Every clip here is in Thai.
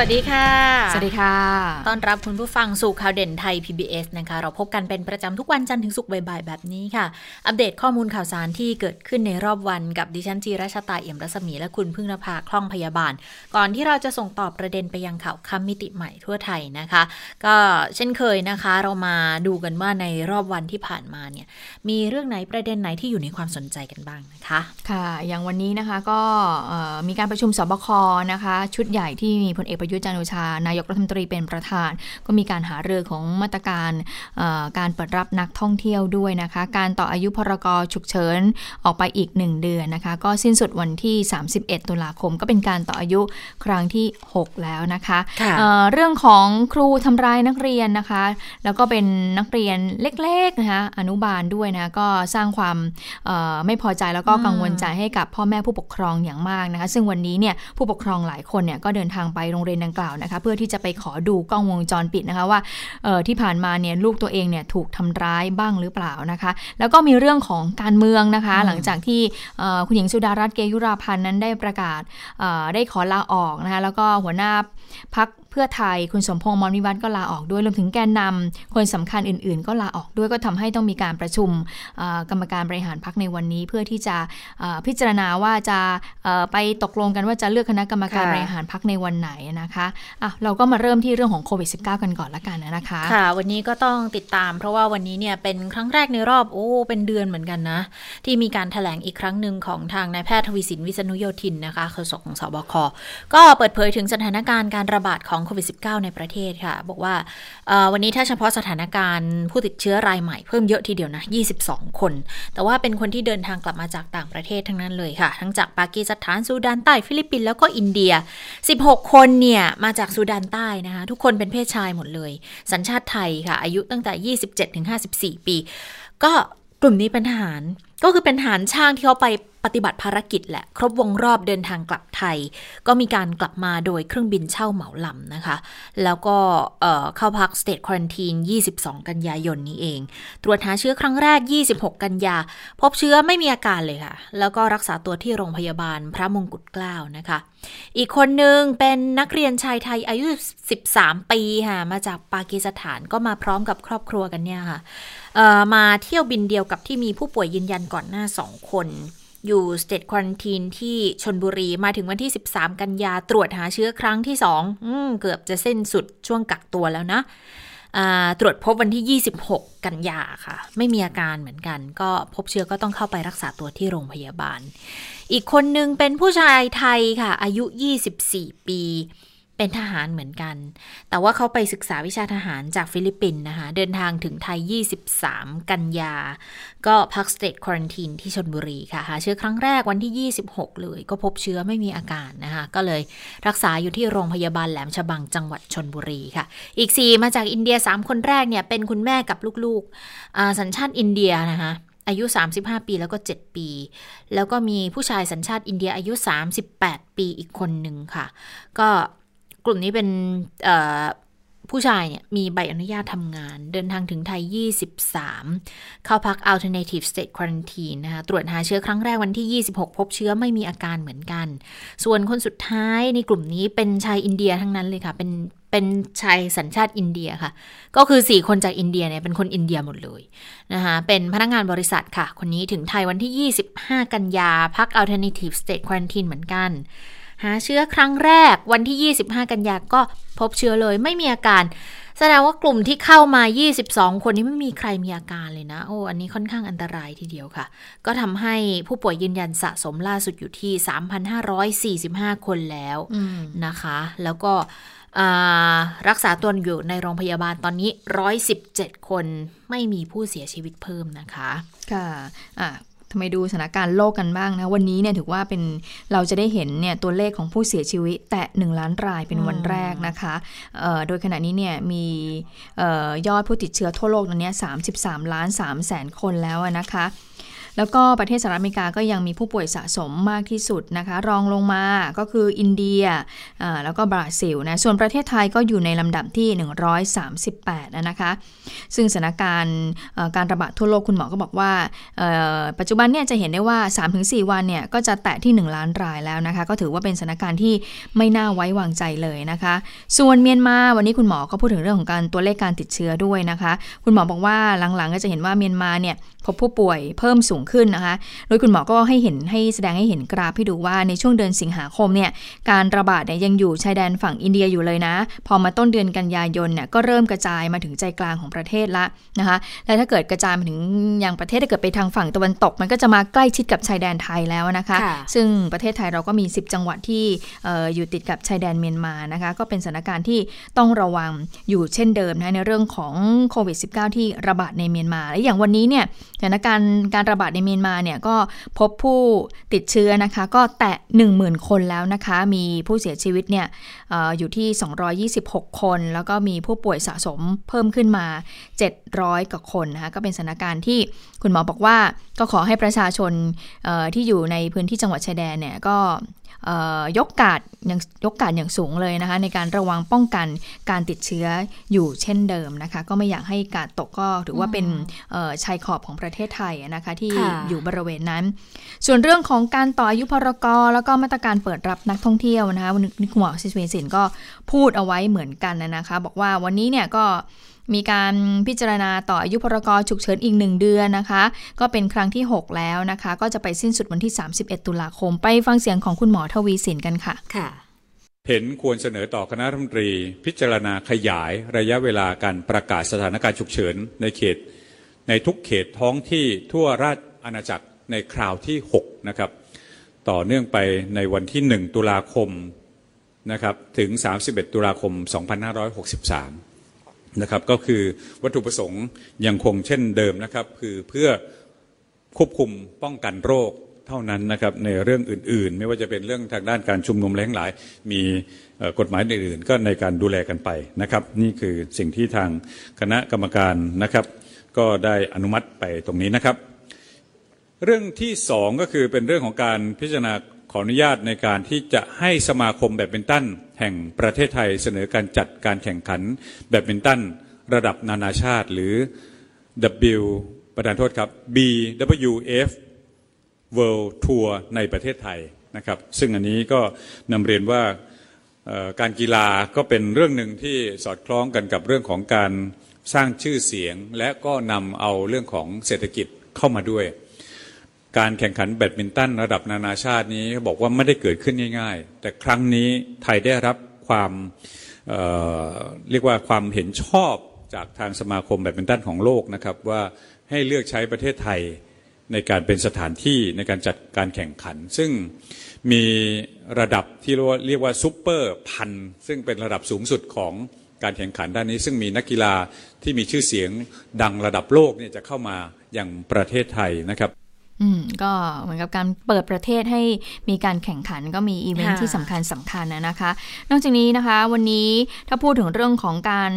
วัสดีค่ะ สวัสดีค่ะ ต้อนรับคุณผู้ฟังสู่ข่าวเด่นไทย PBS นะคะ เราพบกันเป็นประจำทุกวันจันทร์ถึงศุกร์บ่ายๆแบบนี้ค่ะ อัปเดตข้อมูลข่าวสารที่เกิดขึ้นในรอบวันกับดิฉันจีราชาตาเอี่ยมรัศมีและคุณพึ่งนภาคล่องพยาบาล ก่อนที่เราจะส่งตอบประเด็นไปยังข่าวคำมิติใหม่ทั่วไทยนะคะ ก็เช่นเคยนะคะ เรามาดูกันว่าในรอบวันที่ผ่านมาเนี่ย มีเรื่องไหนประเด็นไหนที่อยู่ในความสนใจกันบ้างนะคะ ค่ะ อย่างวันนี้นะคะก็มีการประชุมสบคนะคะ ชุดใหญ่ที่มีพลเอกประยุทธ์จันทร์โอชา นายกรัฐมนตรีเป็นประธาน ก็มีการหาเรือของมาตรการการเปิดรับนักท่องเที่ยวด้วยนะคะ การต่ออายุพรกฉุกเฉินออกไปอีก 1 เดือนนะคะ ก็สิ้นสุดวันที่ 31 ตุลาคม ก็เป็นการต่ออายุครั้งที่ 6 แล้วนะคะคะเรื่องของครูทำร้ายนักเรียนนะคะ แล้วก็เป็นนักเรียนเล็กๆนะคะอนุบาลด้วยนะก็สร้างความไม่พอใจแล้วก็กังวลใจให้กับพ่อแม่ผู้ปกครองอย่างมากนะคะ ซึ่งวันนี้เนี่ยผู้ปกครองหลายคนเนี่ยก็เดินทางไปโรงเรียนดังกล่าวนะคะเพื่อที่จะไปขอดูกล้องวงจรปิดนะคะว่าที่ผ่านมาเนี่ยลูกตัวเองเนี่ยถูกทำร้ายบ้างหรือเปล่านะคะ แล้วก็มีเรื่องของการเมืองนะคะ หลังจากที่คุณหญิงสุดารัตน์เกยุราพันธ์นั้นได้ประกาศได้ขอลาออกนะคะแล้วก็หัวหน้าพัก พื่อไทยคุณสมพงษ์มรวิวัฒน์ก็ลาออกด้วยรวมถึงแกนนำคนสำคัญอื่น ๆ ก็ลาออกด้วยก็ทำให้ต้องมีการประชุมกรรมการบริหารพักในวันนี้ เพื่อที่จะพิจารณาว่าจะไปตกลงกันว่าจะเลือกคณะกรรมการบริหารพักในวันไหนนะคะะเราก็มาเริ่มที่เรื่องของโควิด -19 กันก่อนละกันนะคะค่ะ วันนี้ก็ต้องติดตาม เพราะว่าวันนี้เนี่ยเป็นครั้งแรกในรอบโอ้เป็นเดือนเหมือนกันนะ ที่มีการถแถลงอีกครั้งหนึ่งของทางนายแพทย์ทวีสินวิษณุโยธินนะคะโฆษกของสบคก็เปิดเผยถึงสถานการณ์การระบาดของโควิด -19 ในประเทศค่ะ บอกว่าวันนี้ถ้าเฉพาะสถานการณ์ผู้ติดเชื้อรายใหม่เพิ่มเยอะทีเดียวนะ 22 คน แต่ว่าเป็นคนที่เดินทางกลับมาจากต่างประเทศทั้งนั้นเลยค่ะ ทั้งจากปากีสถานซูดานใต้ฟิลิปปินส์แล้วก็อินเดีย 16 คนเนี่ยมาจากซูดานใต้นะคะ ทุกคนเป็นเพศชายหมดเลย สัญชาติไทยค่ะ อายุตั้งแต่ 27-54 ปี ก็กลุ่มนี้เป็นทหารก็คือเป็นทหารช่างที่เขาไปปฏิบัติภารกิจแหละ ครบวงรอบเดินทางกลับไทย ก็มีการกลับมาโดยเครื่องบินเช่าเหมาลำนะคะ แล้วก็เข้าพักสเตทควอนตีน 22 กันยายนนี้เอง ตรวจหาเชื้อครั้งแรก 26 กันยา พบเชื้อไม่มีอาการเลยค่ะ แล้วก็รักษาตัวที่โรงพยาบาลพระมงกุฎเกล้านะคะ อีกคนหนึ่งเป็นนักเรียนชายไทยอายุ 13 ปีค่ะมาจากปากีสถานก็มาพร้อมกับครอบครัวกันเนี่ยค่ะ มาเที่ยวบินเดียวกับที่มีผู้ป่วยยืนยันก่อนหน้า 2 คน อยู่สเตทควอนตีนที่ชนบุรีมาถึงวันที่ 13 กันยาตรวจหาเชื้อครั้งที่ 2 อืเกือบจะเส้นสุดช่วงกักตัวแล้วนะตรวจพบวันที่ 26 กันยาค่ะ ไม่มีอาการเหมือนกัน ก็พบเชื้อก็ต้องเข้าไปรักษาตัวที่โรงพยาบาล อีกคนนึงเป็นผู้ชายไทยค่ะ อายุ 24 ปี เป็นทหารเหมือนกัน แต่ว่าเขาไปศึกษาวิชาทหารจากฟิลิปปินส์นะคะ เดินทางถึงไทย 23 กันยา ก็พักสเตทควอนตีนที่ชนบุรีค่ะ หาเชื้อครั้งแรกวันที่ 26 เลย ก็พบเชื้อไม่มีอาการนะคะ ก็เลยรักษาอยู่ที่โรงพยาบาลแหลมฉบังจังหวัดชลบุรีค่ะ อีก 4 มาจากอินเดีย 3 คนแรกเนี่ย เป็นคุณแม่กับลูกๆ สัญชาติอินเดียนะคะอายุ 35 ปีแล้วก็ 7 ปี แล้วก็มีผู้ชายสัญชาติอินเดียอายุ 38 ปีอีกคนหนึ่งค่ะ ก็ กลุ่มนี้เป็นผู้ชายเนี่ยมีใบอนุญาตทำงาน เดินทางถึงไทย 23 เข้าพัก alternative state quarantine นะคะตรวจหาเชื้อครั้งแรกวันที่ 26 พบเชื้อไม่มีอาการเหมือนกัน ส่วนคนสุดท้ายในกลุ่มนี้เป็นชายอินเดียทั้งนั้นเลยค่ะ เป็นเป็นชายสัญชาติอินเดียค่ะ ก็คือ 4 คนจากอินเดียเนี่ยเป็นคนอินเดียหมดเลยนะคะเป็นพนักงานบริษัทค่ะ คนนี้ถึงไทยวันที่ 25 กันยาพัก alternative state quarantine เหมือนกัน หาเชื้อครั้งแรกวันที่ 25 กันยาก็พบเชื้อเลยไม่มีอาการ แสดงว่ากลุ่มที่เข้ามา 22 คนนี้ไม่มีใครมีอาการเลยนะ โอ้อันนี้ค่อนข้างอันตรายทีเดียวค่ะ ก็ทำให้ผู้ป่วยยืนยันสะสมล่าสุดอยู่ที่ 3,545 คนแล้วนะคะ แล้วก็รักษาตัวอยู่ในโรงพยาบาลตอนนี้ 117 คนไม่มีผู้เสียชีวิตเพิ่มนะคะ ค่ะะทำไมดูสถานการณ์โลกกันบ้างนะ วันนี้เนี่ยถือว่าเป็นเราจะได้เห็นเนี่ยตัวเลขของผู้เสียชีวิต แตะ 1 ล้านรายเป็นวันแรกนะคะโดยขณะนี้เนี่ยมียอดผู้ติดเชื้อทั่วโลกตอนนี้33 ล้าน3แสนคนแล้วนะคะ แล้วก็ประเทศสหรัฐอเมริกาก็ยังมีผู้ป่วยสะสมมากที่สุดนะคะ รองลงมาก็คืออินเดียแล้วก็บราซิลนะส่วนประเทศไทยก็อยู่ในลำดับที่ 138 นะคะ ซึ่งสถานการณ์การระบาดทั่วโลกคุณหมอก็บอกว่า ปัจจุบันเนี่ยจะเห็นได้ว่า 3-4 วันเนี่ยก็จะแตะที่ 1 ล้านรายแล้วนะคะ ก็ถือว่าเป็นสถานการณ์ที่ไม่น่าไว้วางใจเลยนะคะ ส่วนเมียนมาวันนี้คุณหมอก็พูดถึงเรื่องของการตัวเลขการติดเชื้อด้วยนะคะ คุณหมอบอกว่าหลังๆก็จะเห็นว่าเมียนมาเนี่ยพบผู้ป่วยเพิ่มสูงขึ้นนะคะ โดยคุณหมอก็ให้เห็นให้แสดงให้เห็นกราฟให้ดูว่าในช่วงเดือนสิงหาคมเนี่ยการระบาดเนี่ยยังอยู่ชายแดนฝั่งอินเดียอยู่เลยนะ พอมาต้นเดือนกันยายนเนี่ยก็เริ่มกระจายมาถึงใจกลางของประเทศละนะคะและถ้าเกิดกระจายมาถึงอย่างประเทศถ้าเกิดไปทางฝั่งตะวันตก มันก็จะมาใกล้ชิดกับชายแดนไทยแล้วนะคะ ซึ่งประเทศไทยเราก็มี 10 จังหวัดที่อยู่ติดกับชายแดนเมียนมานะคะก็เป็นสถานการณ์ที่ต้องระวังอยู่เช่นเดิมนะในเรื่องของโควิด -19 ที่ระบาดในเมียนมาและอย่างวันนี้เนี่ยสถานการณ์การระบาดในเมียนมาเนี่ยก็พบผู้ติดเชื้อนะคะ ก็แตะ 10,000 คนแล้วนะคะ มีผู้เสียชีวิตเนี่ยออยู่ที่ 226 คน แล้วก็มีผู้ป่วยสะสมเพิ่มขึ้นมา 700 กว่าคนนะคะ ก็เป็นสถานการณ์ที่คุณหมอบอกว่าก็ขอให้ประชาชนที่อยู่ในพื้นที่จังหวัดชายแดนเนี่ยก็ ยกกาดอย่างยกกาดอย่างสูงเลยนะคะในการระวังป้องกันการติดเชื้ออยู่เช่นเดิมนะคะ ก็ไม่อยากให้กาดตกก็ถือว่าเป็นชายขอบของประเทศไทยนะคะที่อยู่บริเวณนั้น ส่วนเรื่องของการต่ออายุพรกรแล้วก็มาตรการเปิดรับนักท่องเที่ยวนะคะวันนี้คุณหมอซิสเวสินก็พูดเอาไว้เหมือนกันนะคะ บอกว่าวันนี้เนี่ยก็ มีการพิจารณาต่ออายุพรกฉุกเฉินอีกหนึ่งเดือนนะคะ ก็เป็นครั้งที่ 6 แล้วนะคะ ก็จะไปสิ้นสุดวันที่ 31 ตุลาคม ไปฟังเสียงของคุณหมอทวีสินกันค่ะค่ะ เห็นควรเสนอต่อคณะรัฐมนตรี พิจารณาขยายระยะเวลาการประกาศสถานการณ์ฉุกเฉินในเขต ในทุกเขตท้องที่ทั่วราชอาณาจักรในคราวที่6นะครับต่อเนื่องไปในวันที่ 1 ตุลาคมนะครับถึง 31 ตุลาคม 2563 นะครับก็คือวัตถุประสงค์ยังคงเช่นเดิมนะครับ คือเพื่อควบคุมป้องกันโรคเท่านั้นนะครับในเรื่องอื่น ๆ ไม่ว่าจะเป็นเรื่องทางด้านการชุมนุมแรงหลาย มีกฎหมายอื่นๆ ก็ในการดูแลกันไปนะครับ นี่คือสิ่งที่ทางคณะกรรมการนะครับ ก็ได้อนุมัติไปตรงนี้นะครับ เรื่องที่สองก็คือเป็นเรื่องของการพิจารณา ออนุญาตในการที่จะให้สมาคมแบดมินตันแห่งประเทศไทยเสนอการจัดการแข่งขันแบดมินตันระดับนานาชาติหรือ W ประธานโทษครับ BWF World Tour ในประเทศไทยนะครับซึ่งอันนี้ก็นำเรียนว่าการกีฬาก็เป็นเรื่องหนึ่งที่สอดคล้องกันกับเรื่องของการสร้างชื่อเสียง และก็นำเอาเรื่องของเศรษฐกิจเข้ามาด้วย การแข่งขันแบดมินตันระดับนานาชาตินี้บอกว่าไม่ได้เกิดขึ้นง่าย ๆ แต่ครั้งนี้ไทยได้รับความเเรียกว่าความเห็นชอบจากทางสมาคมแบดมินตันของโลกนะครับว่าให้เลือกใช้ประเทศไทยในการเป็นสถานที่ในการจัดการแข่งขัน ซึ่งมีระดับที่เรียกว่าซูเปอร์พันซึ่งเป็นระดับสูงสุดของการแข่งขันด้านนี้ ซึ่งมีนักกีฬาที่มีชื่อเสียงดังระดับโลกเนี่ยจะเข้ามาอย่างประเทศไทยนะครับ อืมก็เหมือนกับการเปิดประเทศให้มีการแข่งขันก็มีอีเวนท์ที่สำคัญสำคัญนะคะ นอกจากนี้นะคะวันนี้ถ้าพูดถึงเรื่องของการ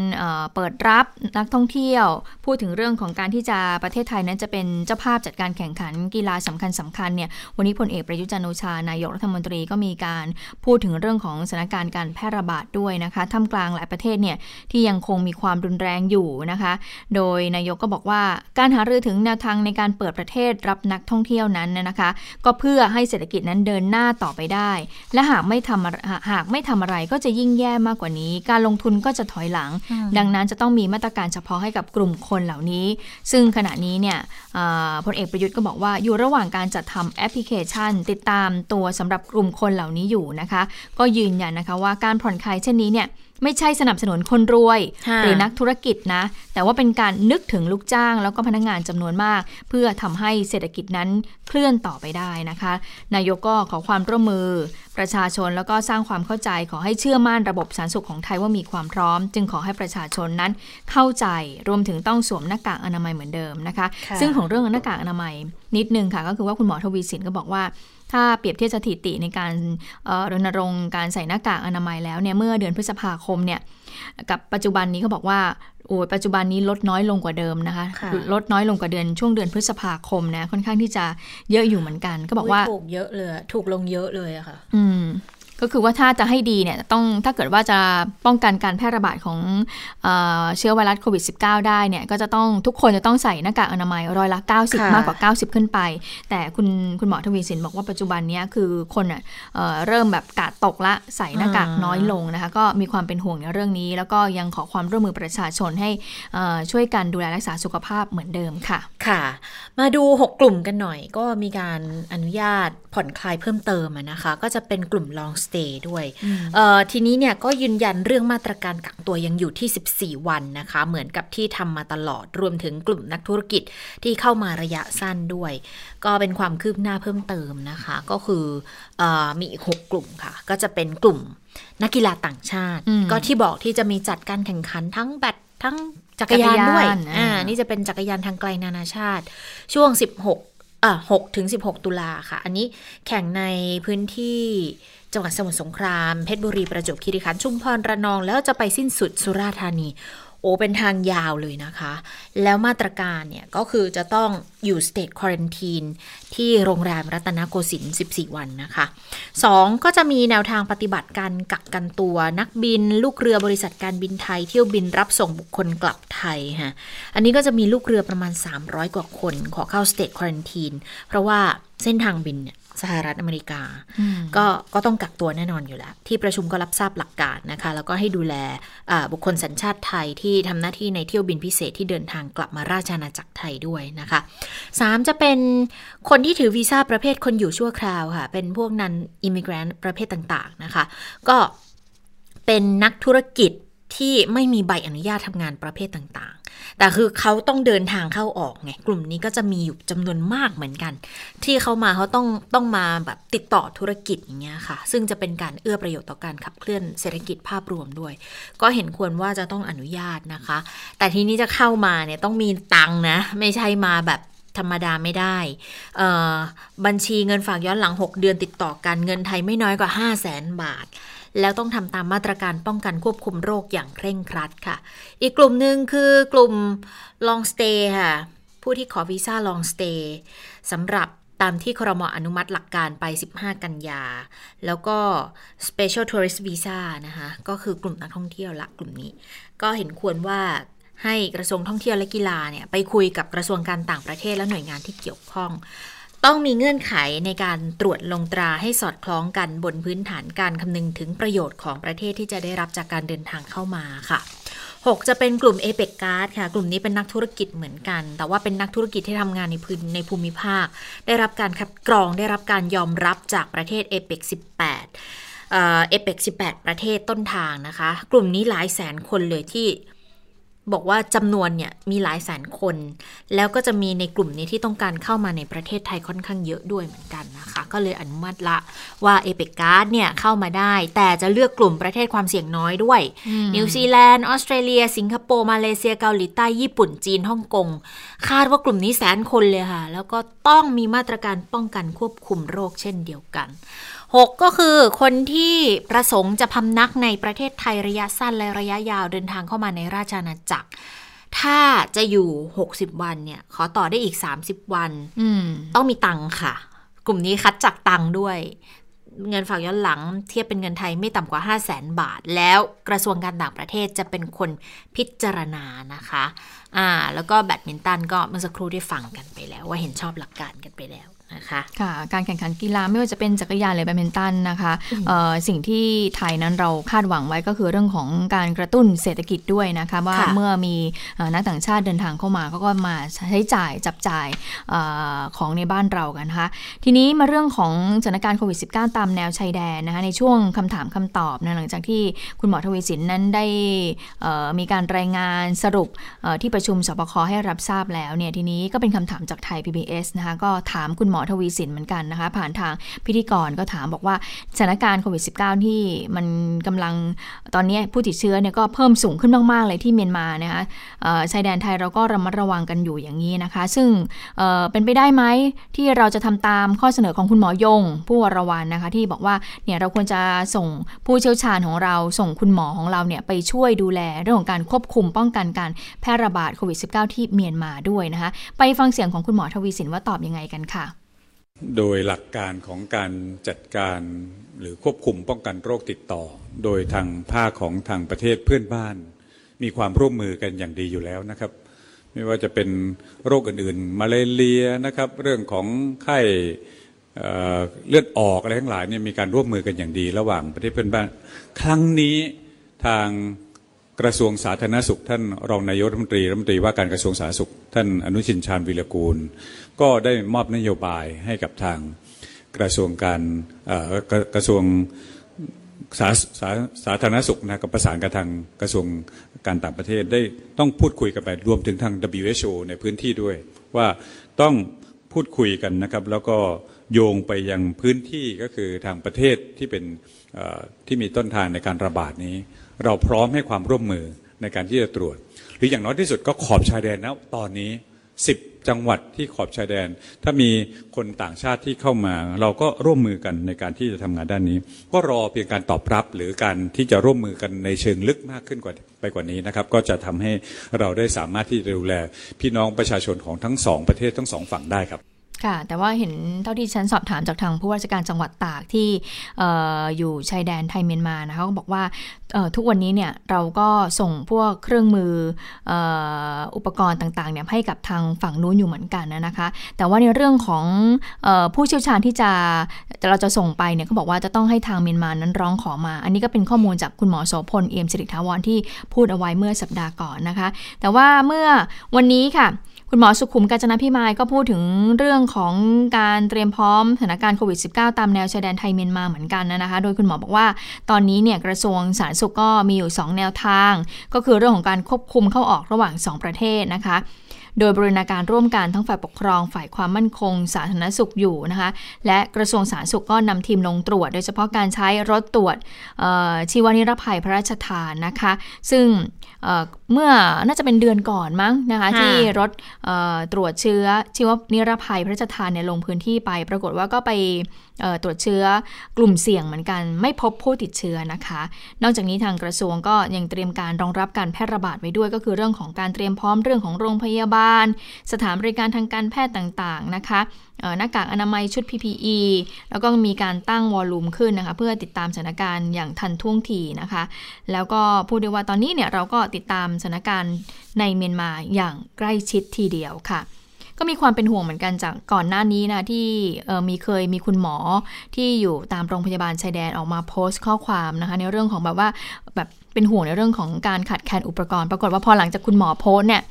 เปิดรับนักท่องเที่ยว พูดถึงเรื่องของการที่จะประเทศไทยนั้นจะเป็นเจ้าภาพจัดการแข่งขันกีฬาสำคัญสำคัญเนี่ยวันนี้พลเอกประยุจันโอชานายกรัฐมนตรีก็มีการพูดถึงเรื่องของสถานการณ์การแพร่ระบาดด้วยนะคะท่ามกลางหลายประเทศเนี่ยที่ยังคงมีความรุนแรงอยู่นะคะ โดยนายกก็บอกว่าการหารือถึงแนวทางในการเปิดประเทศรับนักท่องเที่ยวนั้นนะคะ ก็เพื่อให้เศรษฐกิจนั้นเดินหน้าต่อไปได้ และหากไม่ทำหากไม่ทำอะไรก็จะยิ่งแย่มากกว่านี้ การลงทุนก็จะถอยหลัง ดังนั้นจะต้องมีมาตรการเฉพาะให้กับกลุ่มคนเหล่านี้ ซึ่งขณะนี้เนี่ยพลเอกประยุทธ์ก็บอกว่าอยู่ระหว่างการจัดทำแอปพลิเคชัน ติดตามตัวสำหรับกลุ่มคนเหล่านี้อยู่นะคะ ก็ยืนยันนะคะว่าการผ่อนคลายเช่นนี้เนี่ย ไม่ใช่สนับสนุนคนรวย หรือนักธุรกิจนะ แต่ว่าเป็นการนึกถึงลูกจ้าง แล้วก็พนักงงานจำนวนมาก เพื่อทำให้เศรษฐกิจนั้นเคลื่อนต่อไปได้นะคะ นายกก็ขอความร่วมมือ ประชาชนแล้วก็สร้างความเข้าใจขอให้เชื่อมั่นระบบสาธารณสุขของไทยว่ามีความพร้อม จึงขอให้ประชาชนนั้นเข้าใจรวมถึงต้องสวมหน้ากากอนามัยเหมือนเดิมนะคะซึ่งของเรื่องหน้ากากอนามัยนิดนึงค่ะ ก็คือว่าคุณหมอทวีสินก็บอกว่า ถ้าเปรียบเทียบสถิติในการรณรงค์การใส่หน้ากากอนามัยแล้วเนี่ยเมื่อเดือนพฤษภาคมเนี่ยกับปัจจุบันนี้เขาบอกว่าโอ้ยปัจจุบันนี้ลดน้อยลงกว่าเดิมนะคะค่ะลดน้อยลงกว่าเดือนช่วงเดือนพฤษภาคมนะค่อนข้างที่จะเยอะอยู่เหมือนกัน ก็บอกว่าถูกเยอะเลยอะถูกลงเยอะเลยอะค่ะ อืม ก็คือว่าถ้าจะให้ดีเนี่ยต้องถ้าเกิดว่าจะป้องกันการแพร่ระบาดของเออเชื้อไวรัสโควิด -19 ได้เนี่ยก็จะต้องทุกคนจะต้องใส่หน้ากากอนามัยร้อยละค่ะ90 มากกว่า 90 ขึ้นไป แต่คุณคุณหมอทวีสินบอกว่าปัจจุบันเนี้ยคือคนอะเอ่อเริ่มแบบกาดตกละใส่หน้ากากน้อยลงนะคะก็มีความเป็นห่วงในเรื่องนี้ แล้วก็ยังขอความร่วมมือประชาชนให้เอ่อช่วยกันดูแลรักษาสุขภาพเหมือนเดิมค่ะค่ะ มาดู 6 กลุ่มกันหน่อย ก็มีการอนุญาตผ่อนคลายเพิ่มเติมอะนะคะ ก็จะเป็นกลุ่ม long stay ด้วยเอ่อทีนี้เนี่ยก็ยืนยันเรื่องมาตรการกักตัวยังอยู่ที่ 14 วันนะคะ เหมือนกับที่ทำมาตลอดรวมถึงกลุ่มนักธุรกิจที่เข้ามาระยะสั้นด้วย ก็เป็นความคืบหน้าเพิ่มเติมนะคะ ก็คือเออมีอีก6กลุ่มค่ะ ก็จะเป็นกลุ่มนักกีฬาต่างชาติอืมก็ที่บอกที่จะมีจัดการแข่งขันทั้งแบดทั้งจักรยานด้วยจักรยานอ่าอ่า นี่จะเป็นจักรยานทางไกลนานาชาติ ช่วง 16อะ6ถึง 16 ตุลาค่ะ อันนี้แข่งในพื้นที่ จังหวัดสมุทรสงคราม เพชรบุรีประจวบคีรีขันธ์ชุมพรระนอง แล้วจะไปสิ้นสุดสุราษฎร์ธานี โอ้เป็นทางยาวเลยนะคะ แล้วมาตรการเนี่ย ก็คือจะต้องอยู่ state quarantine ที่โรงแรมรัตนโกสินทร์ 14 วันนะคะ 2 ก็จะมีแนวทางปฏิบัติการกักกันตัวนักบิน ลูกเรือบริษัทการบินไทย เที่ยวบินรับส่งบุคคลกลับไทยฮะอันนี้ก็จะมีลูกเรือประมาณ 300 กว่าคน ขอเข้า state quarantine เพราะว่าเส้นทางบินเนี่ย สหรัฐอเมริกา ก็ก็ต้องกักตัวแน่นอนอยู่แล้ว ที่ประชุมก็รับทราบหลักการนะคะ แล้วก็ให้ดูแลอ่าบุคคลสัญชาติไทยที่ทำหน้าที่ในเที่ยวบินพิเศษที่เดินทางกลับมาราชอาณาจักรไทยด้วยนะคะ 3 จะเป็นคนที่ถือวีซ่าประเภทคนอยู่ชั่วคราวค่ะ เป็นพวกนั้นอิมิเกรนประเภทต่างๆนะคะ ก็เป็นนักธุรกิจที่ไม่มีใบอนุญาตทำงานประเภทต่างๆ แต่คือเขาต้องเดินทางเข้าออกไงกลุ่มนี้ก็จะมีอยู่จำนวนมากเหมือนกัน ที่เขามาเขาต้องต้องมาแบบติดต่อธุรกิจอย่างเงี้ยค่ะ ซึ่งจะเป็นการเอื้อประโยชน์ต่อการขับเคลื่อนเศรษฐกิจภาพรวมด้วย ก็เห็นควรว่าจะต้องอนุญาตนะคะ แต่ทีนี้จะเข้ามาเนี่ยต้องมีตังนะ ไม่ใช่มาแบบธรรมดาไม่ได้ บัญชีเงินฝากย้อนหลัง 6 เดือนติดต่อกันเงินไทยไม่น้อยกว่า 5 0 0แสนบาท แล้วต้องทำตามมาตรการป้องกันควบคุมโรคอย่างเคร่งครัดค่ะ อีกกลุ่มหนึ่งคือกลุ่ม long stay ค่ะ ผู้ที่ขอวีซ่า long stay สำหรับตามที่ครมอนุมัติหลักการไป 15 กันยา แล้วก็ special tourist visa นะคะ ก็คือกลุ่มนักท่องเที่ยวละกลุ่มนี้ ก็เห็นควรว่าให้กระทรวงท่องเที่ยวและกีฬาเนี่ยไปคุยกับกระทรวงการต่างประเทศและหน่วยงานที่เกี่ยวข้อง ต้องมีเงื่อนไขในการตรวจลงตราให้สอดคล้องกันบนพื้นฐานการคำนึงถึงประโยชน์ของประเทศที่จะได้รับจากการเดินทางเข้ามาค่ะ 6 จะเป็นกลุ่ม a p e c Card ค่ะ กลุ่มนี้เป็นนักธุรกิจเหมือนกัน แต่ว่าเป็นนักธุรกิจที่ทำงานในพื้นในภูมิภาค ได้รับการคัดกรองได้รับการยอมรับจากประเทศ a p e c 18เอ่อ a p e c 18 ประเทศต้นทางนะคะ กลุ่มนี้หลายแสนคนเลยที่ บอกว่าจำนวนเนี่ยมีหลายแสนคน แล้วก็จะมีในกลุ่มนี้ที่ต้องการเข้ามาในประเทศไทยค่อนข้างเยอะด้วยเหมือนกันนะคะ ก็เลยอนุมัติละว่า APEC Card เนี่ยเข้ามาได้ แต่จะเลือกกลุ่มประเทศความเสี่ยงน้อยด้วย นิวซีแลนด์ ออสเตรเลีย สิงคโปร์ มาเลเซียเกาหลีใต้ญี่ปุ่นจีนฮ่องกงคาดว่ากลุ่มนี้แสนคนเลยค่ะ แล้วก็ต้องมีมาตรการป้องกันควบคุมโรคเช่นเดียวกัน 6 ก็คือคนที่ประสงค์จะพำนักในประเทศไทยระยะสั้นและระยะยาวเดินทางเข้ามาในราชอาณาจักร ถ้าจะอยู่ 60 วันเนี่ย ขอต่อได้อีก 30 วันอืมต้องมีตังค์ค่ะ กลุ่มนี้คัดจากตังค์ด้วย เงินฝากย้อนหลังเทียบเป็นเงินไทยไม่ต่ำกว่า 5 0 0แสนบาท แล้วกระทรวงการต่างประเทศจะเป็นคนพิจารณานะคะ อ่า แล้วก็แบดมินตันก็เมื่อสักครู่ได้ฟังกันไปแล้ว ว่าเห็นชอบหลักการกันไปแล้ว นะคะค่ะการแข่งขันกีฬาไม่ว่าจะเป็นจักรยานหรือแบดมินตันนะคะเอ่อสิ่งที่ไทยนั้นเราคาดหวังไว้ก็คือเรื่องของการกระตุ้นเศรษฐกิจด้วยนะคะว่าค่ะเมื่อมีเอ่อนักต่างชาติเดินทางเข้ามาเขาก็มาใช้จ่ายจับจ่ายเออของในบ้านเรากันนะคะทีนี้มาเรื่องของสถานการณ์โควิด -19 ตามแนวชายแดนนะคะในช่วงคำถามคำตอบนะหลังจากที่คุณหมอทวีสินนั้นได้เอ่อมีการรายงานสรุปเอ่อที่ประชุมสบคให้รับทราบแล้วเนี่ยทีนี้ก็เป็นคำถามจากไทย PBS นะคะก็ถามคุณหมออทวีสินเหมือนกันนะคะ ผ่านทางพิธีกรก็ถามบอกว่าสถานการณ์โควิด -19 ที่มันกำลังตอนนี้ผู้ติดเชื้อเนี่ยก็เพิ่มสูงขึ้นมาก ๆ เลยที่เมียนมานะคะชายแดนไทยเราก็ระมัดระวังกันอยู่อย่างนี้นะคะ ซึ่งเป็นไปได้ไหมที่เราจะทำตามข้อเสนอของคุณหมอยงผู้วรวันนะคะ ที่บอกว่าเนี่ยเราควรจะส่งผู้เชี่ยวชาญของเราส่งคุณหมอของเราเนี่ยไปช่วยดูแลเรื่องของการควบคุมป้องกันการแพร่ระบาดโควิด -19 ที่เมียนมาด้วยนะคะ ไปฟังเสียงของคุณหมอทวีสินว่าตอบยังไงกันค่ะ โดยหลักการของการจัดการหรือควบคุมป้องกันโรคติดต่อ โดยทางภาคของทางประเทศเพื่อนบ้าน มีความร่วมมือกันอย่างดีอยู่แล้วนะครับ ไม่ว่าจะเป็นโรคอื่นๆมาเลเรียนะครับ เรื่องของไข้เลือดออกอะไรทั้งหลายเนี่ยมีการร่วมมือกันอย่างดีระหว่างประเทศเพื่อนบ้าน ครั้งนี้ทางกระทรวงสาธารณสุข ท่านรองนายกรัฐมนตรีรัฐมนตรีว่าการกระทรวงสาธารณสุข ท่านอนุชินชาญวิรกูล ก็ได้มอบนโยบายให้กับทางกระทรวงการกระทรวงสาสาสาธารณสุขนะกับประสานกับทางกระทรวงการต่างประเทศได้ต้องพูดคุยกันไปรวมถึงทาง WHO ในพื้นที่ด้วย ว่าต้องพูดคุยกันนะครับ แล้วก็โยงไปยังพื้นที่ก็คือทางประเทศที่เป็นที่มีต้นทางในการระบาดนี้ เราพร้อมให้ความร่วมมือในการที่จะตรวจ หรืออย่างน้อยที่สุดก็ขอบชายแดนนะตอนนี้ สิบจังหวัดที่ขอบชายแดน ถ้ามีคนต่างชาติที่เข้ามา เราก็ร่วมมือกันในการที่จะทำงานด้านนี้ ก็รอเพียงการตอบรับหรือการที่จะร่วมมือกันในเชิงลึกมากขึ้นกว่าไปกว่านี้นะครับ ก็จะทำให้เราได้สามารถที่จะดูแล พี่น้องประชาชนของทั้งสองประเทศทั้งสองฝั่งได้ครับ ค่ะ แต่ว่าเห็นเท่าที่ฉันสอบถามจากทางผู้ว่าราชการจังหวัดตากที่อออยู่ชายแดนไทยเมียนมานะคะก็บอกว่าทุกวันนี้เนี่ยเราก็ส่งพวกเครื่องมืออุปกรณ์ต่างๆเนี่ยให้กับทางฝั่งนู้นอยู่เหมือนกันนะคะ แต่ว่าในเรื่องของออผู้เชี่ยวชาญที่จะเราจะส่งไปเนี่ยเขาบอกว่าจะต้องให้ทางเมียนมานั้นร้องขอมา อันนี้ก็เป็นข้อมูลจากคุณหมอโสพลเอี่ยมสิริทาวรที่พูดเอาไว้เมื่อสัปดาห์ก่อนนะคะ แต่ว่าเมื่อวันนี้ค่ะ คุณหมอสุขุมกาญจนพิมายก็พูดถึงเรื่องของการเตรียมพร้อมสถานการณ์โควิด -19 ตามแนวชายแดนไทยเมียนมาเหมือนกันนะคะ โดยคุณหมอบอกว่าตอนนี้เนี่ยกระทรวงสาธารณสุขก็มีอยู่ 2 แนวทาง ก็คือเรื่องของการควบคุมเข้าออกระหว่าง 2 ประเทศนะคะโดยบริณาการร่วมกันทั้งฝ่ายปกครองฝ่ายความมั่นคง สาธารณสุขอยู่นะคะ และกระทรวงสาธารณสุขก็นำทีมลงตรวจ โดยเฉพาะการใช้รถตรวจชีวนิรภัยพระราชทานนะคะ ซึ่ง เมื่อน่าจะเป็นเดือนก่อนมั้งนะคะ ที่รถตรวจเชื้อชีวนิรภัยพระราชทานเนี่ยลงพื้นที่ไป ปรากฏว่าก็ไปตรวจเชื้อกลุ่มเสี่ยงเหมือนกัน ไม่พบผู้ติดเชื้อนะคะ นอกจากนี้ทางกระทรวงก็ยังเตรียมการรองรับการแพร่ระบาดไว้ด้วย ก็คือเรื่องของการเตรียมพร้อมเรื่องของโรงพยาบาล สถานบริการทางการแพทย์ต่างๆนะคะ หน้ากากอนามัยชุด PPE แล้วก็มีการตั้งวอลลุ่มขึ้นนะคะ เพื่อติดตามสถานการณ์อย่างทันท่วงทีนะคะ แล้วก็พูดได้ว่าตอนนี้เนี่ยเราก็ติดตามสถานการณ์ในเมียนมาอย่างใกล้ชิดทีเดียวค่ะก็มีความเป็นห่วงเหมือนกันจากก่อนหน้านี้นะที่มีเคยมีคุณหมอที่อยู่ตามโรงพยาบาลชายแดนออกมาโพสต์ข้อความนะคะ ในเรื่องของแบบว่าแบบเป็นห่วงในเรื่องของการขาดแคลนอุปกรณ์ ปรากฏว่าพอหลังจากคุณหมอโพสต์เนี่ย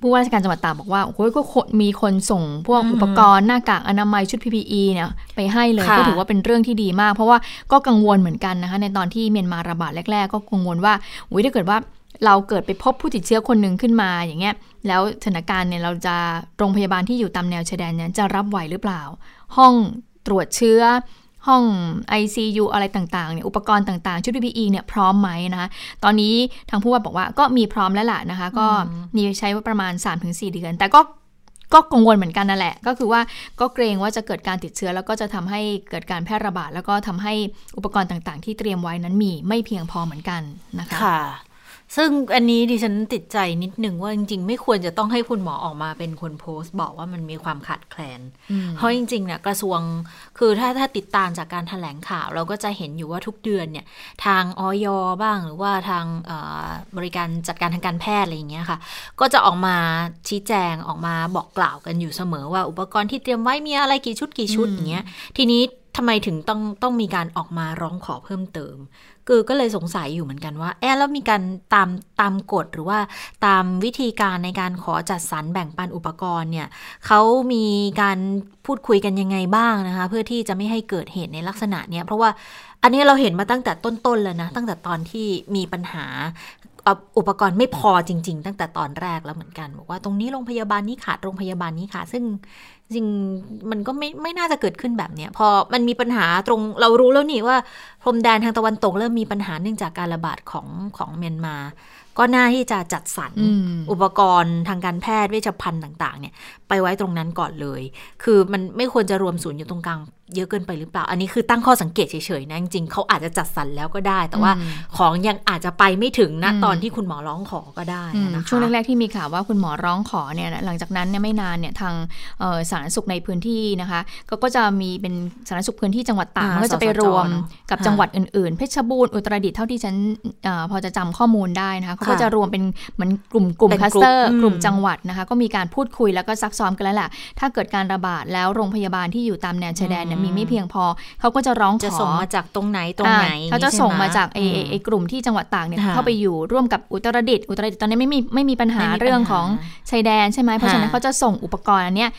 ผู้ว่าราชการจังหวัดตากบอกว่าโอ้ยก็มีคนส่งพวกอุปกรณ์หน้ากากอนามัยชุด PPE เนี่ยไปให้เลยก็ถือว่าเป็นเรื่องที่ดีมาก เพราะว่าก็กังวลเหมือนกันนะคะในตอนที่เมียนมาระบาดแรก ๆ ก็กังวลว่าอุ้ยถ้าเกิดว่าเราเกิดไปพบผู้ติดเชื้อคนหนึ่งขึ้นมาอย่างเงี้ย แล้วสถานการณ์เนี่ยเราจะโรงพยาบาลที่อยู่ตามแนวชายแดนเนี่ยจะรับไหวหรือเปล่า ห้องตรวจเชื้อ ห้อง ICU อะไรต่างๆเนี่ยอุปกรณ์ต่างๆ ชุด PPE เนี่ยพร้อมไหมนะคะตอนนี้ทางผู้ว่าบอกว่าก็มีพร้อมแล้วล่ะนะคะ ก็มีใช้ประมาณ 3-4 เดือน แต่ก็ก็กังวลเหมือนกันนั่นแหละ ก็คือว่าก็เกรงว่าจะเกิดการติดเชื้อ แล้วก็จะทำให้เกิดการแพร่ระบาด แล้วก็ทำให้อุปกรณ์ต่างๆ ที่เตรียมไว้นั้นมีไม่เพียงพอเหมือนกันนะคะค่ะ ซึ่งอันนี้ดิฉันติดใจนิดหนึ่งว่าจริง ๆ ไม่ควรจะต้องให้คุณหมอออกมาเป็นคนโพสต์ บอกว่ามันมีความขาดแคลน เพราะจริงๆเนี่ยกระทรวงคือถ้าถ้าติดตามจากการถแถลงข่าว เราก็จะเห็นอยู่ว่าทุกเดือนเนี่ยทางออยบ้างหรือว่าทางบริการจัดการทางการแพทย์อะไรอย่างเงี้ยค่ะ ก็จะออกมาชี้แจงออกมาบอกกล่าวกันอยู่เสมอว่าอุปกรณ์ที่เตรียมไว้มีอะไรกี่ชุดกี่ชุดอย่างเงี้ยทีนี้ ทำไมถึงต้องต้องมีการออกมาร้องขอเพิ่มเติม คือก็เลยสงสัยอยู่เหมือนกันว่า แอบแล้วมีการตามตามกฎหรือว่าตามวิธีการในการขอจัดสรรแบ่งปันอุปกรณ์เนี่ยเขามีการพูดคุยกันยังไงบ้างนะคะ เพื่อที่จะไม่ให้เกิดเหตุในลักษณะเนี้ยเพราะว่าอันนี้เราเห็นมาตั้งแต่ต้นๆเลยนะ ตั้งแต่ตอนที่มีปัญหา อุปกรณ์ไม่พอจริง ๆ ตั้งแต่ตอนแรกแล้วเหมือนกันบอกว่าตรงนี้โรงพยาบาลนี้ขาดโรงพยาบาลนี้ขาดซึ่งจริงมันก็ไม่ไม่น่าจะเกิดขึ้นแบบเนี้ยพอมันมีปัญหาตรงเรารู้แล้วนี่ว่าพรมแดนทางตะวันตกเริ่มมีปัญหาเนื่องจากการระบาดของของเมียนมา ก็น่าที่จะจัดสรรอืมอุปกรณ์ทางการแพทย์เวชภัณฑ์ต่าง ๆ เนี่ย ไปไว้ตรงนั้นก่อนเลย คือมันไม่ควรจะรวมศูนย์อยู่ตรงกลางเยอะเกินไปหรือเปล่า อันนี้คือตั้งข้อสังเกตเฉยๆนะจริงๆเขาอาจจะจัดสรรแล้วก็ได้ แต่ว่าอืมของยังอาจจะไปไม่ถึงนะอืมตอนที่คุณหมอร้องขอก็ได้อืมนะคะช่วงแรกๆที่มีข่าวว่าคุณหมอร้องขอเนี่ยหลังจากนั้นเนี่ยไม่นานเนี่ยทางเอ่อสาธารณสุขในพื้นที่นะคะก็ก็จะมีเป็นสาธารณสุขพื้นที่จังหวัดตากอ่ามันก็จะไปรวมสสจเนอะกับค่ะจังหวัดอื่นๆ เพชรบูรณ์อุตรดิตถ์เท่าที่ฉันเออพอจะจำข้อมูลได้นะคะเขาก็ค่ะจะรวมเป็นเหมือนกลุ่มกลุ่มเป็นคลัสเตอร์กลุ่มกลุ่มอืมจังหวัดนะคะก็มีการพูดคุยแล้วก็ซักซ้อมกันแล้วแหละถ้าเกิดการระบาดแล้วโรงพยาบาลที่อยู่ตามแนวชายแดนเนี่ยมีไม่เพียงพอ เขาก็จะร้องขอจะส่งมาจากตรงไหนตรงไหนอ่าเขาจะส่งมาจากไอ้ใช่ไหไอ้ไอ้กลุ่มที่จังหวัดตากเนี่ยค่ะเข้าไปอยู่ร่วมกับอุตรดิตถ์อุตรดิตถ์ตอนนี้ไม่มีไม่มีปัญหาไม่มีปัญหาเรื่องของชายแดนใช่ไหมเพราะฉะนั้นค่ะเขาจะส่งอุปกรณ์อันเนี้ย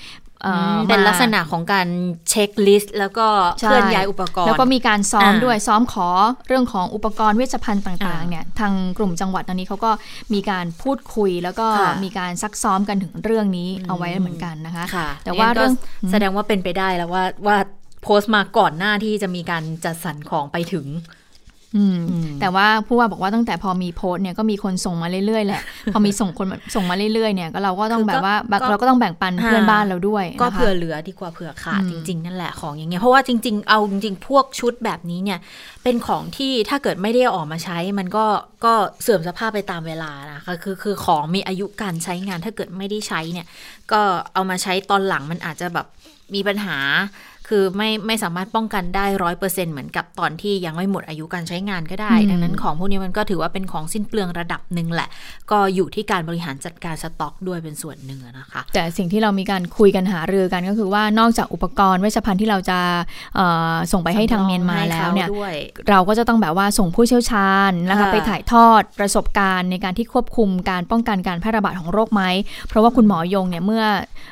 เอ่อเป็นมาลักษณะของการเช็คลิสต์แล้วก็ใช่เคลื่อนย้ายอุปกรณ์ แล้วก็มีการซ้อมอ่าด้วยซ้อมขอเรื่องของอุปกรณ์เวชภัณฑ์ต่างอ่าๆเนี่ยทางกลุ่มจังหวัดตอนนี้เขาก็มีการพูดคุยแล้วก็ค่ะมีการซักซ้อมกันถึงเรื่องนี้อืมเอาไว้เหมือนกันนะคะค่ะแต่ว่างั้นก็เรื่องแสดงว่าเป็นไปได้แล้วว่าว่าโพสต์มาก่อนหน้าที่จะมีการจัดสรรของไปถึงอืมอืม แต่ว่าผู้ว่าบอกว่าตั้งแต่พอมีโพสต์เนี่ยก็มีคนส่งมาเรื่อยๆแหละ พอมีส่งคนมาส่งมาเรื่อยๆเนี่ยก็เราก็ต้องคือแบบว่าก็เราก็ต้องแบ่งปันอ่าเพื่อนบ้านเราด้วย ก็นะคะเผื่อเหลือดีกว่าเผื่อขาดอืมจริง ๆ นั่นแหละของอย่างเงี้ยเพราะว่าจริง ๆ เอาจริงๆพวกชุดแบบนี้เนี่ย เป็นของที่ถ้าเกิดไม่ได้เอาออกมาใช้ มันก็ก็เสื่อมสภาพไปตามเวลานะคะคือคือของมีอายุการใช้งานถ้าเกิดไม่ได้ใช้เนี่ย ก็เอามาใช้ตอนหลังมันอาจจะแบบมีปัญหา คือไม่ไม่สามารถป้องกันได้ร้อยเปอร์เซ็นเหมือนกับตอนที่ยังไม่หมดอายุการใช้งานก็ได้อืมดังนั้นของพวกนี้มันก็ถือว่าเป็นของสิ้นเปลืองระดับหนึ่งแหละ ก็อยู่ที่การบริหารจัดการสต็อกด้วยเป็นส่วนหนึ่งอะนะคะ แต่สิ่งที่เรามีการคุยกันหารือกันก็คือว่านอกจากอุปกรณ์เวชภัณฑ์ที่เราจะเอ่อส่งไปให้ทางเมียนมาแล้วเนี่ยให้ขด้วยเราก็จะต้องแบบว่าส่งผู้เชี่ยวชาญนะคะค่ะไปถ่ายทอดประสบการณ์ในการที่ควบคุมการป้องกันการแพร่ระบาดของโรคไหม เพราะว่าคุณหมอยงเนี่ยเมื่อ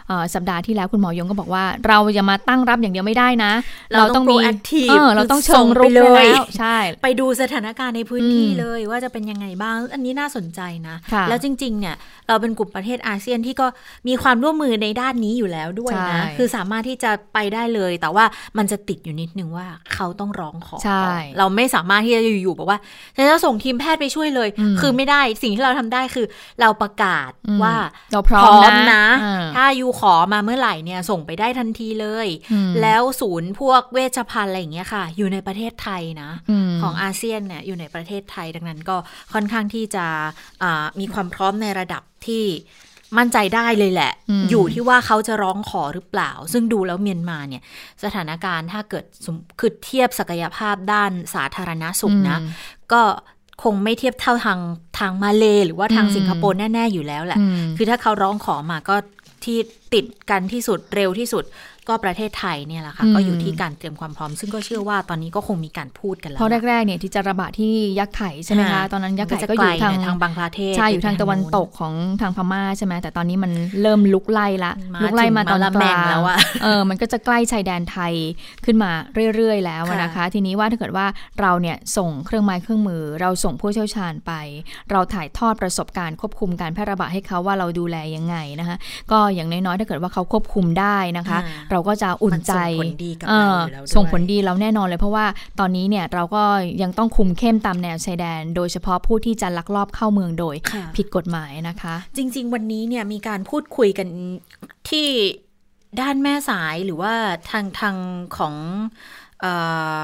เออสัปดาห์ที่แล้วคุณหมอยงก็บอกว่า เราจะมาตั้งรับอย่างเดียวไม่ได้นะ เราต้อง proactive เออเราต้องเชิงรุกส่งไปเลยแล้วใช่ ไปดูสถานการณ์ในพื้นที่อืมเลยว่าจะเป็นยังไงบ้าง อันนี้น่าสนใจนะค่ะแล้วจริง ๆ เนี่ย เราเป็นกลุ่มประเทศอาเซียนที่ก็มีความร่วมมือในด้านนี้อยู่แล้วด้วยนะใช่คือสามารถที่จะไปได้เลย แต่ว่ามันจะติดอยู่นิดนึงว่าเขาต้องร้องขอใช่ก่อนเราไม่สามารถที่จะอยู่ๆบอกว่าฉันจะส่งทีมแพทย์ไปช่วยเลยอืมคือไม่ได้สิ่งที่เราทำได้คือ เราประกาศอืมว่าเราพร้อมนะนะอ่าถ้ายูขอมาเมื่อไหร่เนี่ยส่งไปได้ทันทีเลยอืมแล้วศูนย์พวกเวชภัณฑ์อะไรอย่างเงี้ยค่ะ อยู่ในประเทศไทยนะมของอาเซียนเนี่ยอยู่ในประเทศไทยดังนั้นก็ค่อนข้างที่จะอ่ามีความพร้อมในระดับที่มั่นใจได้เลยแหละอืมอยู่ที่ว่าเขาจะร้องขอหรือเปล่า ซึ่งดูแล้วเมียนมาเนี่ย สถานการณ์ถ้าเกิดสมคือเทียบศักยภาพด้านสาธารณสุขนะอืมก็คงไม่เทียบเท่าทางทางมาเลหรือว่าทางอืมสิงคโปร์แน่ ๆ อยู่แล้วแหละอืมคือถ้าเขาร้องขอมาก็ที่ติดกันที่สุดเร็วที่สุด ก็ประเทศไทยเนี่ยแหละค่ะอืมก็อยู่ที่การเตรียมความพร้อม ซึ่งก็เชื่อว่าตอนนี้ก็คงมีการพูดกันแล้วเพราะแรกๆเนี่ยที่จะระบาดที่ยักษ์ไข่ใช่ไหมคะอ่าตอนนั้นยักษ์ไข่จะก็อยู่ไกลทางหน่ทางบังคลาเทศใช่อยู่ทางตะวันตกของทางพม่าใช่ไหมแต่ตอนนี้มันเริ่มลุกไล่ละมาลุกไล่มาตอนถึงมาละกแมลางงแล้วอะเออมันก็จะใกล้ชายแดนไทยขึ้นมาเรื่อยๆ แล้วอะนะคะ ทีนี้ว่าถ้าเกิดว่าเราเนี่ยส่งเครื่องไม้เครื่องมือ เราส่งผู้เชี่ยวชาญไป เราถ่ายทอดประสบการณ์ควบคุมการแพร่ระบาดให้เขาว่าเราดูแลยังไงนะคะก็อย่างน้อยๆถ้าเกิดว่าเขาควบคุมได้นะคะอ่าเราก็จะอุ่นใจมันส่งผลดีกับเอเราออยู่แล้วด้วยส่งผลดีเราแน่นอนเลย เพราะว่าตอนนี้เนี่ยเราก็ยังต้องคุมเข้มตามแนวชายแดน โดยเฉพาะผู้ที่จะลักลอบเข้าเมืองโดยค่ะผิดกฎหมายนะคะ จริง ๆ วันนี้เนี่ยมีการพูดคุยกันที่ด้านแม่สายหรือว่าทางทางของเออ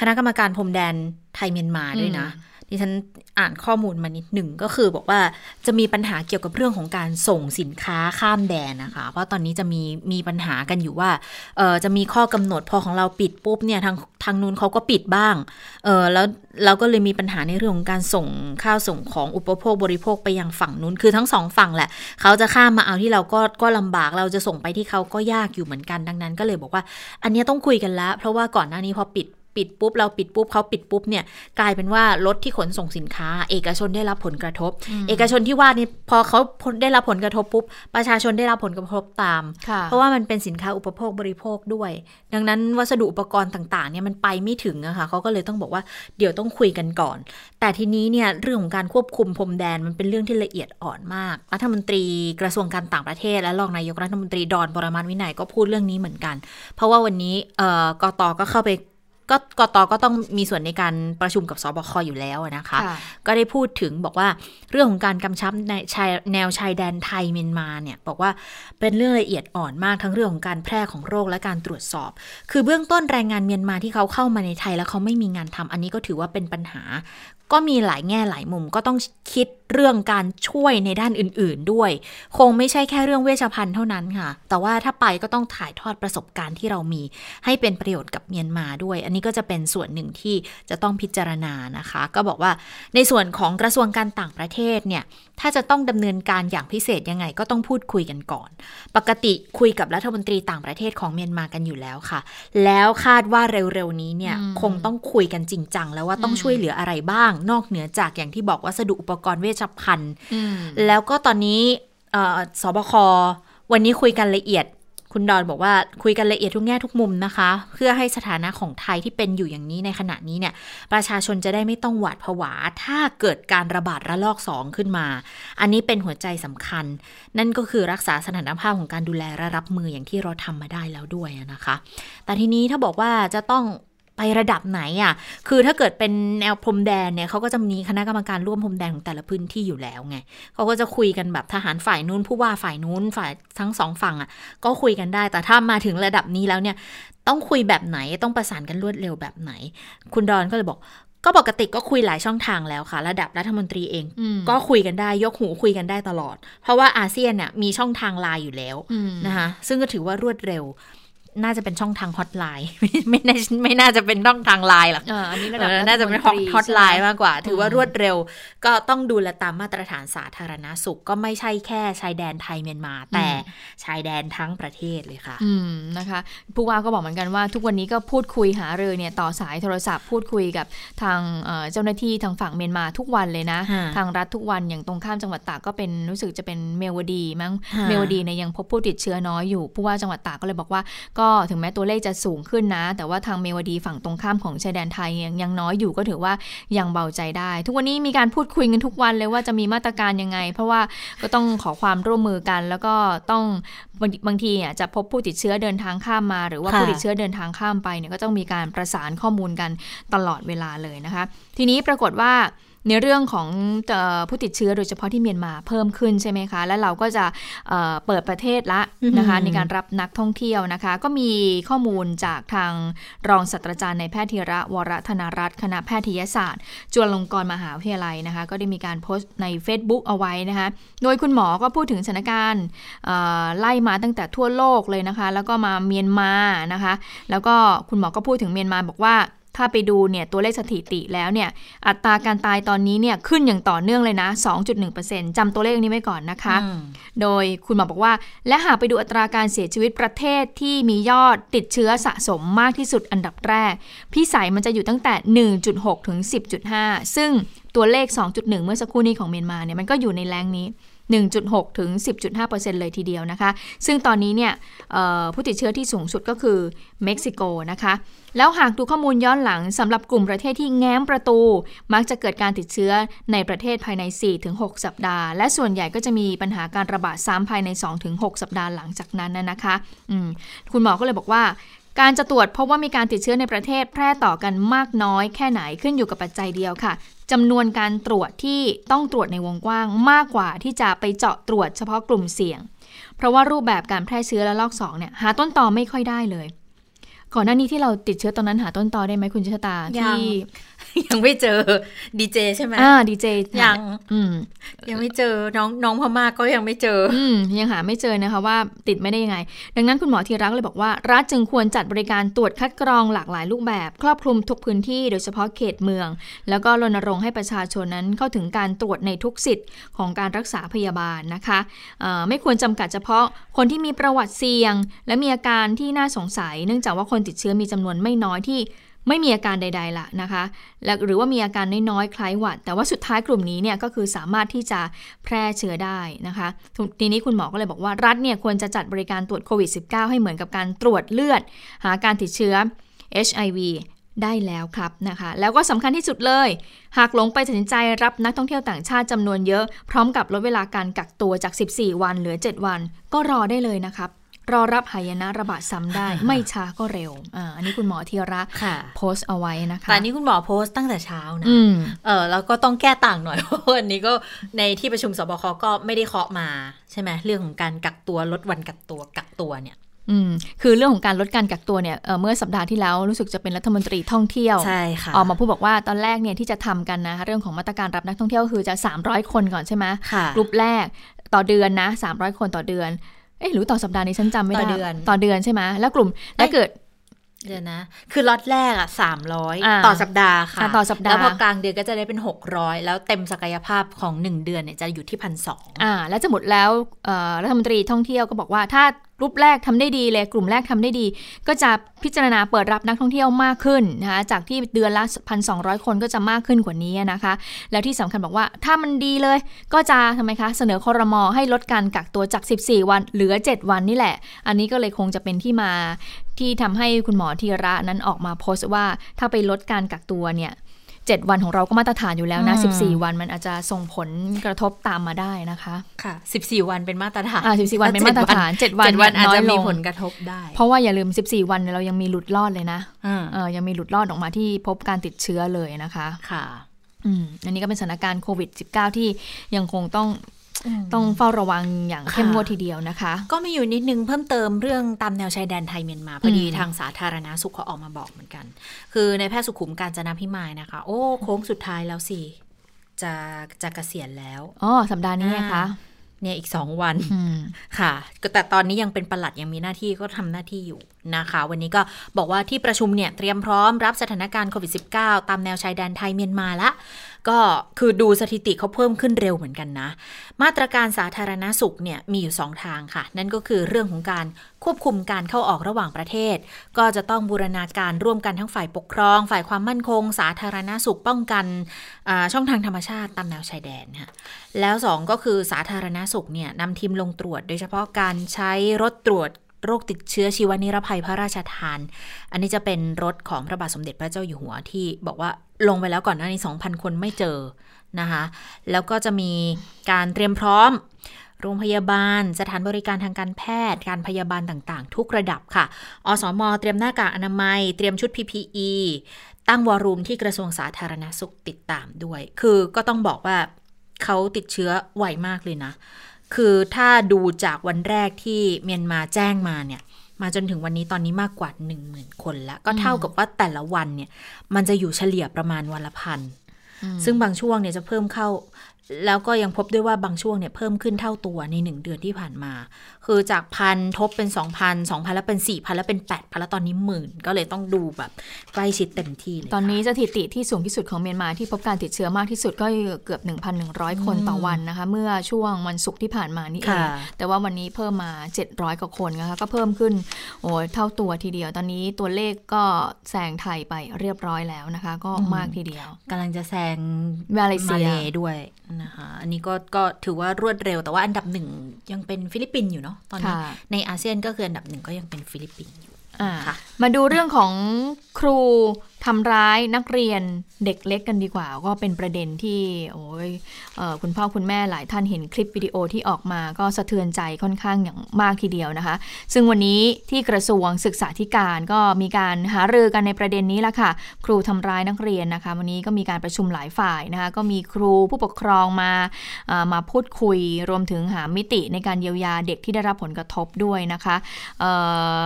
คณะกรรมการพรมแดนไทยเมียนมาด้วยนะ ดิฉันอ่านข้อมูลมานิดหนึ่งก็คือบอกว่าจะมีปัญหาเกี่ยวกับเรื่องของการส่งสินค้าข้ามแดนนะคะ เพราะตอนนี้จะมีมีปัญหากันอยู่ว่าเออจะมีข้อกำหนดพอของเราปิดปุ๊บเนี่ยทางทางนู้นเขาก็ปิดบ้างเออแล้วเราก็เลยมีปัญหาในเรื่องของการส่งข้าวส่งของอุปโภคบริโภคไปยังฝั่งนู้นคือทั้งสองฝั่งแหละเขาจะข้ามมาเอาที่เราก็ก็ลำบากเราจะส่งไปที่เขาก็ยากอยู่เหมือนกันดังนั้น ก็เลยบอกว่า อันนี้ต้องคุยกันแล้วเพราะว่าก่อนหน้านี้พอปิด ปิดปุ๊บ เราปิดปุ๊บเขาปิดปุ๊บเนี่ยกลายเป็นว่ารถที่ขนส่งสินค้า เอกชนได้รับผลกระทบ เอกชนที่ว่านี่พอเขาได้รับผลกระทบปุ๊บประชาชนได้รับผลกระทบตามค่ะเพราะว่ามันเป็นสินค้าอุปโภคบริโภคด้วย ดังนั้นวัสดุอุปกรณ์ต่างๆเนี่ยมันไปไม่ถึงอะค่ะเขาก็เลยต้องบอกว่าเดี๋ยวต้องคุยกันก่อน แต่ทีนี้เนี่ยเรื่องของการควบคุมพรมแดนมันเป็นเรื่องที่ละเอียดอ่อนมาก รัฐมนตรีกระทรวงการต่างประเทศ และรองนายกรัฐมนตรีดอนปรมาณวินัยก็พูดเรื่องนี้เหมือนกัน เพราะว่าวันนี้เอ่อกตก็เข้าไป ก็กตก็ต้องมีส่วนในการประชุมกับสบคอยู่แล้วอะนะคะค่ะก็ได้พูดถึงบอกว่าเรื่องของการกำชับในชายแนวชายแดนไทยเมียนมาเนี่ยบอกว่าเป็นเรื่องละเอียดอ่อนมากทั้งเรื่องของการแพร่ของโรคและการตรวจสอบ คือเบื้องต้นแรงงานเมียนมาที่เขาเข้ามาในไทยแล้วเขาไม่มีงานทำอันนี้ก็ถือว่าเป็นปัญหา ก็มีหลายแง่หลายมุมก็ต้องคิดเรื่องการช่วยในด้านอื่นๆด้วย คงไม่ใช่แค่เรื่องเวชภัณฑ์เท่านั้นค่ะ แต่ว่าถ้าไปก็ต้องถ่ายทอดประสบการณ์ที่เรามี ให้เป็นประโยชน์กับเมียนมาด้วย อันนี้ก็จะเป็นส่วนหนึ่งที่จะต้องพิจารณานะคะ ก็บอกว่าในส่วนของกระทรวงการต่างประเทศเนี่ยถ้าจะต้องดำเนินการอย่างพิเศษยังไงก็ต้องพูดคุยกันก่อน ปกติคุยกับรัฐมนตรีต่างประเทศของเมียนมากันอยู่แล้วค่ะ แล้วคาดว่าเร็วๆนี้เนี่ยคงต้องคุยกันจริงจังแล้วว่าต้องช่วยเหลืออะไรบ้าง นอกเหนือจากอย่างที่บอกวัสดุอุปกรณ์เวชภัณฑ์อืมแล้วก็ตอนนี้เอ่อสบควันนี้คุยกันละเอียด คุณดอนบอกว่าคุยกันละเอียดทุกแง่ทุกมุมนะคะ เพื่อให้สถานะของไทยที่เป็นอยู่อย่างนี้ในขณะนี้เนี่ย ประชาชนจะได้ไม่ต้องหวาดผวา ถ้าเกิดการระบาดระลอกสองขึ้นมา อันนี้เป็นหัวใจสำคัญ นั่นก็คือรักษาสถานภาพของการดูแลและรับมืออย่างที่เราทำมาได้แล้วด้วยนะคะ แต่ทีนี้ถ้าบอกว่าจะต้อง ไประดับไหนอะ คือถ้าเกิดเป็นแนวพรมแดนเนี่ยเขาก็จะมีคณะกรรมการร่วมพรมแดนของแต่ละพื้นที่อยู่แล้วไงเขาก็จะคุยกันแบบทหารฝ่ายนู้นผู้ว่าฝ่ายนู้นฝ่ายทั้งสองฝั่งอะ ก็คุยกันได้ แต่ถ้ามาถึงระดับนี้แล้วเนี่ยต้องคุยแบบไหนต้องประสานกันรวดเร็วแบบไหน คุณดอนก็เลยบอกก็ปกติก็คุยหลายช่องทางแล้วค่ะ ระดับรัฐมนตรีเองอืมก็คุยกันได้ยกหูคุยกันได้ตลอด เพราะว่าอาเซียนเนี่ยมีช่องทางไลน์อยู่แล้วอืมนะคะซึ่งก็ถือว่ารวดเร็ว น่าจะเป็นช่องทางฮอตไลน์ไม่ไม่น่าไม่น่าจะเป็นช่องทางไลน์หรอกเอออันนี้ระดับเออน่าจะเป็นรัฐมตรีฮอตไลน์ใช่หมากกว่า ถือว่าอืมรวดเร็ว ก็ต้องดูแลตามมาตรฐานสาธารณสุขก็ไม่ใช่แค่ชายแดนไทยเมียนมา แต่ชายแดนทั้งประเทศเลยค่ะ อืมนะคะผู้ว่าก็บอกเหมือนกันว่า ทุกวันนี้ก็พูดคุยหารือเนี่ยต่อสายโทรศัพท์พูดคุยกับทางเอ่อเจ้าหน้าที่ทางฝั่งเมียนมาทุกวันเลยนะฮะทางรัฐทุกวันอย่างตรงข้ามจังหวัดตากก็เป็นรู้สึกจะเป็นเมวดีมั้งฮะเมวดีเนี่ยยังพบผู้ติดเชื้อน้อยอยู่ผู้ว่าจังหวัดตากก็เลยบอกว่าก็ถึงแม้ตัวเลขจะสูงขึ้นนะ แต่ว่าทางเมวดีฝั่งตรงข้ามของชายแดนไทยยังยังน้อยอยู่ก็ถือว่ายังเบาใจได้ ทุกวันนี้มีการพูดคุยกันทุกวันเลยว่าจะมีมาตรการยังไง เพราะว่าก็ต้องขอความร่วมมือกัน แล้วก็ต้องบางบางทีอะจะพบผู้ติดเชื้อเดินทางข้ามมา หรือว่าค่ะผู้ติดเชื้อเดินทางข้ามไปเนี่ยก็ต้องมีการประสานข้อมูลกันตลอดเวลาเลยนะคะ ทีนี้ปรากฏว่า ในเรื่องของเอ่อผู้ติดเชื้อโดยเฉพาะที่เมียนมาเพิ่มขึ้นใช่ไหมคะ และเราก็จะเอ่อเปิดประเทศละนะคะอือหือในการรับนักท่องเที่ยวนะคะ ก็มีข้อมูลจากทางรองศาสตราจารย์ในายแพทย์ธีระวรธนรัตน์คณะแพทยศาสตร์ จุฬาลงกรณ์มหาวิทยาลัยนะคะ ก็ได้มีการโพสต์ใน Facebook เอาไว้นะคะ โดยคุณหมอก็พูดถึงสถานการณ์เอ่อไล่มาตั้งแต่ทั่วโลกเลยนะคะ แล้วก็มาเมียนมานะคะ แล้วก็คุณหมอก็พูดถึงเมียนมาบอกว่า ถ้าไปดูเนี่ยตัวเลขสถิติแล้วเนี่ยอัตราการตายตอนนี้เนี่ยขึ้นอย่างต่อเนื่องเลยนะ 2.1%จำตัวเลขนี้ไว้ก่อนนะคะอืมโดยคุณหมอบอกว่า และหากไปดูอัตราการเสียชีวิตประเทศที่มียอดติดเชื้อสะสมมากที่สุดอันดับแรก พี่ใสยมันจะอยู่ตั้งแต่ 1.6 ถึง 10.5 ซึ่งตัวเลข 2.1 เมื่อสักครู่นี้ของเมียนมาเนี่ยมันก็อยู่ในแรงนี้ 1.6 ถึง 10.5%เลยทีเดียวนะคะ ซึ่งตอนนี้เนี่ยผู้ติดเชื้อที่สูงสุดก็คือเม็กซิโกนะคะ แล้วหากดูข้อมูลย้อนหลังสำหรับกลุ่มประเทศที่แง้มประตู มักจะเกิดการติดเชื้อในประเทศภายใน 4-6 สัปดาห์ และส่วนใหญ่ก็จะมีปัญหาการระบาดซ้ำภายใน 2-6 สัปดาห์หลังจากนั้นนะคะคุณหมอก็เลยบอกว่าการจะตรวจพบว่ามีการติดเชื้อในประเทศแพร่ต่อกันมากน้อยแค่ไหนขึ้นอยู่กับปัจจัยเดียวค่ะ จำนวนการตรวจที่ต้องตรวจในวงกว้างมากกว่าที่จะไปเจาะตรวจเฉพาะกลุ่มเสี่ยง เพราะว่ารูปแบบการแพร่เชื้อและลอกสองเนี่ยหาต้นตอไม่ค่อยได้เลย ก่อนหน้านี้ที่เราติดเชื้อตอนนั้นหาต้นตอได้ไหมคุณชะตายังที่ยังไม่เจอดีเจใช่ไหมอ่าดีเจยังอืมยังไม่เจอน้องน้องพม่าก็ยังไม่เจอ อืมยังหาไม่เจอนะคะว่าติดไม่ได้ยังไง ดังนั้นคุณหมอธีรักษ์เลยบอกว่า รัฐจึงควรจัดบริการตรวจคัดกรองหลากหลายรูปแบบ ครอบคลุมทุกพื้นที่โดยเฉพาะเขตเมือง แล้วก็รณรงค์ให้ประชาชนนั้นเข้าถึงการตรวจในทุกสิทธิ์ของการรักษาพยาบาลนะคะเอ่อไม่ควรจำกัดเฉพาะคนที่มีประวัติเสี่ยง และมีอาการที่น่าสงสัย เนื่องจากว่าคนติดเชื้อมีจำนวนไม่น้อยที่ไม่มีอาการใด ๆละนะคะและหรือว่ามีอาการน้อยๆ คล้ายหวัด แต่ว่าสุดท้ายกลุ่มนี้เนี่ยก็คือสามารถที่จะแพร่เชื้อได้นะคะ ทีนี้คุณหมอก็เลยบอกว่ารัฐเนี่ยควรจะจัดบริการตรวจโควิด -19 ให้เหมือนกับการตรวจเลือด หาการติดเชื้อ HIV ได้แล้วครับนะคะ แล้วก็สำคัญที่สุดเลย หากหลงไปตัดสินใจรับนักท่องเที่ยวต่างชาติจำนวนเยอะ พร้อมกับลดเวลาการกักตัวจาก 14 วันเหลือ 7 วัน ก็รอได้เลยนะครับ รอรับหายนะระบาดซ้ำได้ ไม่ช้าก็เร็วอ่าอันนี้คุณหมอธีระค่ะโพสต์เอาไว้นะคะแต่อันนี้คุณหมอโพสต์ตั้งแต่เช้านะอืมเออแล้วก็ต้องแก้ต่างหน่อยเพราะวันนี้ก็ในที่ประชุมสบคก็ไม่ได้เคาะมาใช่ไหมเรื่องของการกักตัวลดวันกักตัวกักตัวเนี่ยอืมคือเรื่องของการลดการกักตัวเนี่ยเอ่อเมื่อสัปดาห์ที่แล้วรู้สึกจะเป็นรัฐมนตรีท่องเที่ยวใช่ค่ะออกมาพูดบอกว่าตอนแรกเนี่ยที่จะทำกันนะเรื่องของมาตรการรับนักท่องเที่ยวคือจะ 300 คนก่อนใช่ไหมค่ะกลุ่มแรกต่อเดือนนะ300 คนต่อเดือน เอ๊ะหรือต่อสัปดาห์นี้ฉันจำไม่ได้ต่อเดือนต่อเดือนใช่ไหมแล้วกลุ่มแล้วเกิด เดี๋ยวนะ คือล็อตแรกอะสามร้อยอ่าต่อสัปดาห์ค่ะอ่าต่อสัปดาห์ แล้วพอกลางเดือนก็จะได้เป็นหกร้อยแล้วเต็มศักยภาพของหนึ่งเดือนเนี่ยจะอยู่ที่พันสองอ่า แล้วจะหมดแล้วเอ่อรัฐมนตรีท่องเที่ยวก็บอกว่าถ้ากลุ่มแรกทำได้ดีเลย กลุ่มแรกทำได้ดี ก็จะพิจารณาเปิดรับนักท่องเที่ยวมากขึ้นนะคะจากที่เดือนละ 1,200 คนก็จะมากขึ้นกว่านี้นะคะ แล้วที่สำคัญบอกว่าถ้ามันดีเลย ก็จะทำไมคะเสนอคอรมอให้ลดการกักตัวจาก 14 วันเหลือ 7 วันนี่แหละ อันนี้ก็เลยคงจะเป็นที่มา ที่ทำให้คุณหมอธีระนั้นออกมาโพสต์ว่าถ้าไปลดการกักตัวเนี่ย7วันของเราก็มาตรฐานอยู่แล้วนะ 14 วันมันอาจจะส่งผลกระทบตามมาได้นะคะ ค่ะสิบสี่วันเป็นมาตรฐานอ่า14 วันเป็นมาตรฐาน 7 วันเจ็ดวันเนี่ยอาจน้อยจะลมีงผลกระทบได้ เพราะว่าอย่าลืม 14 วันเนี่ยเรายังมีหลุดรอดเลยนะอืมเออยังมีหลุดรอดออกมาที่พบการติดเชื้อเลยนะคะ ค่ะ อืม อันนี้ก็เป็นสถานการณ์โควิด -19 ที่ยังคงต้อง ต้องเฝ้าระวังอย่างเข้มงวดทีเดียวนะคะ ก็มีอยู่นิดนึงเพิ่มเติมเรื่องตามแนวชายแดนไทยเมียนมาพอดีอืมทางสาธารณาสุขเขาออกมาบอกเหมือนกัน คือในแพทย์สุขุมการจนาพิมายนะคะ โอ้โค้งสุดท้ายแล้วสิจะจะเกษียณแล้วอ๋อสัปดาห์นี้ไงคะเนี่ยอีกสองวันอืมค่ะก็แต่ตอนนี้ยังเป็นประหลัดยังมีหน้าที่ก็ทำหน้าที่อยู่นะคะ วันนี้ก็บอกว่าที่ประชุมเนี่ยเตรียมพร้อมรับสถานการณ์โควิด -19 ตามแนวชายแดนไทยเมียนมาละ ก็คือดูสถิติเขาเพิ่มขึ้นเร็วเหมือนกันนะ มาตรการสาธารณสุขเนี่ยมีอยู่ 2 ทางค่ะ นั่นก็คือเรื่องของการควบคุมการเข้าออกระหว่างประเทศ ก็จะต้องบูรณาการร่วมกันทั้งฝ่ายปกครอง ฝ่ายความมั่นคง สาธารณสุขป้องกันช่องทางธรรมชาติตามแนวชายแดนค่ะแล้ว 2 ก็คือสาธารณสุขเนี่ยนำทีมลงตรวจ โดยเฉพาะการใช้รถตรวจ โรคติดเชื้อชีวนิรภัยพระราชทาน อันนี้จะเป็นรถของพระบาทสมเด็จพระเจ้าอยู่หัวที่บอกว่าลงไปแล้วก่อนหน้านี้ 2,000 คนไม่เจอนะคะแล้วก็จะมีการเตรียมพร้อม โรงพยาบาล สถานบริการทางการแพทย์ การพยาบาลต่างๆ ทุกระดับค่ะ อสม เตรียมหน้ากากอนามัย เตรียมชุด PPE ตั้งวอรูมที่กระทรวงสาธารณสุขติดตามด้วย คือก็ต้องบอกว่าเขาติดเชื้อไวมากเลยนะ คือถ้าดูจากวันแรกที่เมียนมาแจ้งมาเนี่ย มาจนถึงวันนี้ตอนนี้มากกว่า1 0,000 คนแล้ว ก็เท่ากับว่าแต่ละวันเนี่ย มันจะอยู่เฉลี่ยประมาณวันละพันซึ่งบางช่วงเนี่ยจะเพิ่มเข้า แล้วก็ยังพบด้วยว่าบางช่วงเนี่ยเพิ่มขึ้นเท่าตัวในหนึ่งเดือนที่ผ่านมา คือจากพันทบเป็นสองพันสองพันแล้วเป็นสี่พันแล้วเป็นแปดพันแล้วตอนนี้หมื่น ก็เลยต้องดูแบบใกล้ชิดเต็มที่เลยตอนนี้ค่ะสถิติที่สูงที่สุดของเมียนมาที่พบการติดเชื้อมากที่สุดก็เกือบ 1,100 คนต่อวันนะคะ เมื่อช่วงวันศุกร์ที่ผ่านมานี่เองค่ะแต่ว่าวันนี้เพิ่มมา 700 กว่าคนนะคะก็เพิ่มขึ้นโอ้ยเท่าตัวทีเดียว ตอนนี้ตัวเลขก็แซงไทยไปเรียบร้อยแล้วนะคะ ก็มากทีเดียวกำลังจะแซงมาเลเซียด้วยนะคะอันนี้ก็ก็ถือว่ารวดเร็วแต่ว่าอันดับหนึ่งยังเป็นฟิลิปปินส์อยู่เนาะตอนนี้ค่ะในอาเซียนก็คืออันดับหนึ่งก็ยังเป็นฟิลิปปินส์อยู่อ่าค่ะมาดูเรื่องของครูทำร้ายนักเรียนเด็กเล็กกันดีกว่า ก็เป็นประเด็นที่โอ้ยออคุณพ่อคุณแม่หลายท่านเห็นคลิปวิดีโอที่ออกมาก็สะเทือนใจค่อนข้างอย่างมากทีเดียวนะคะ ซึ่งวันนี้ที่กระทรวงศึกษาธิการก็มีการหารือกันในประเด็นนี้ละค่ะ ครูทำร้ายนักเรียนนะคะ วันนี้ก็มีการประชุมหลายฝ่ายนะคะ ก็มีครูผู้ปกครองมาออมาพูดคุยรวมถึงหามิติในการเยียวยาเด็กที่ได้รับผลกระทบด้วยนะคะอ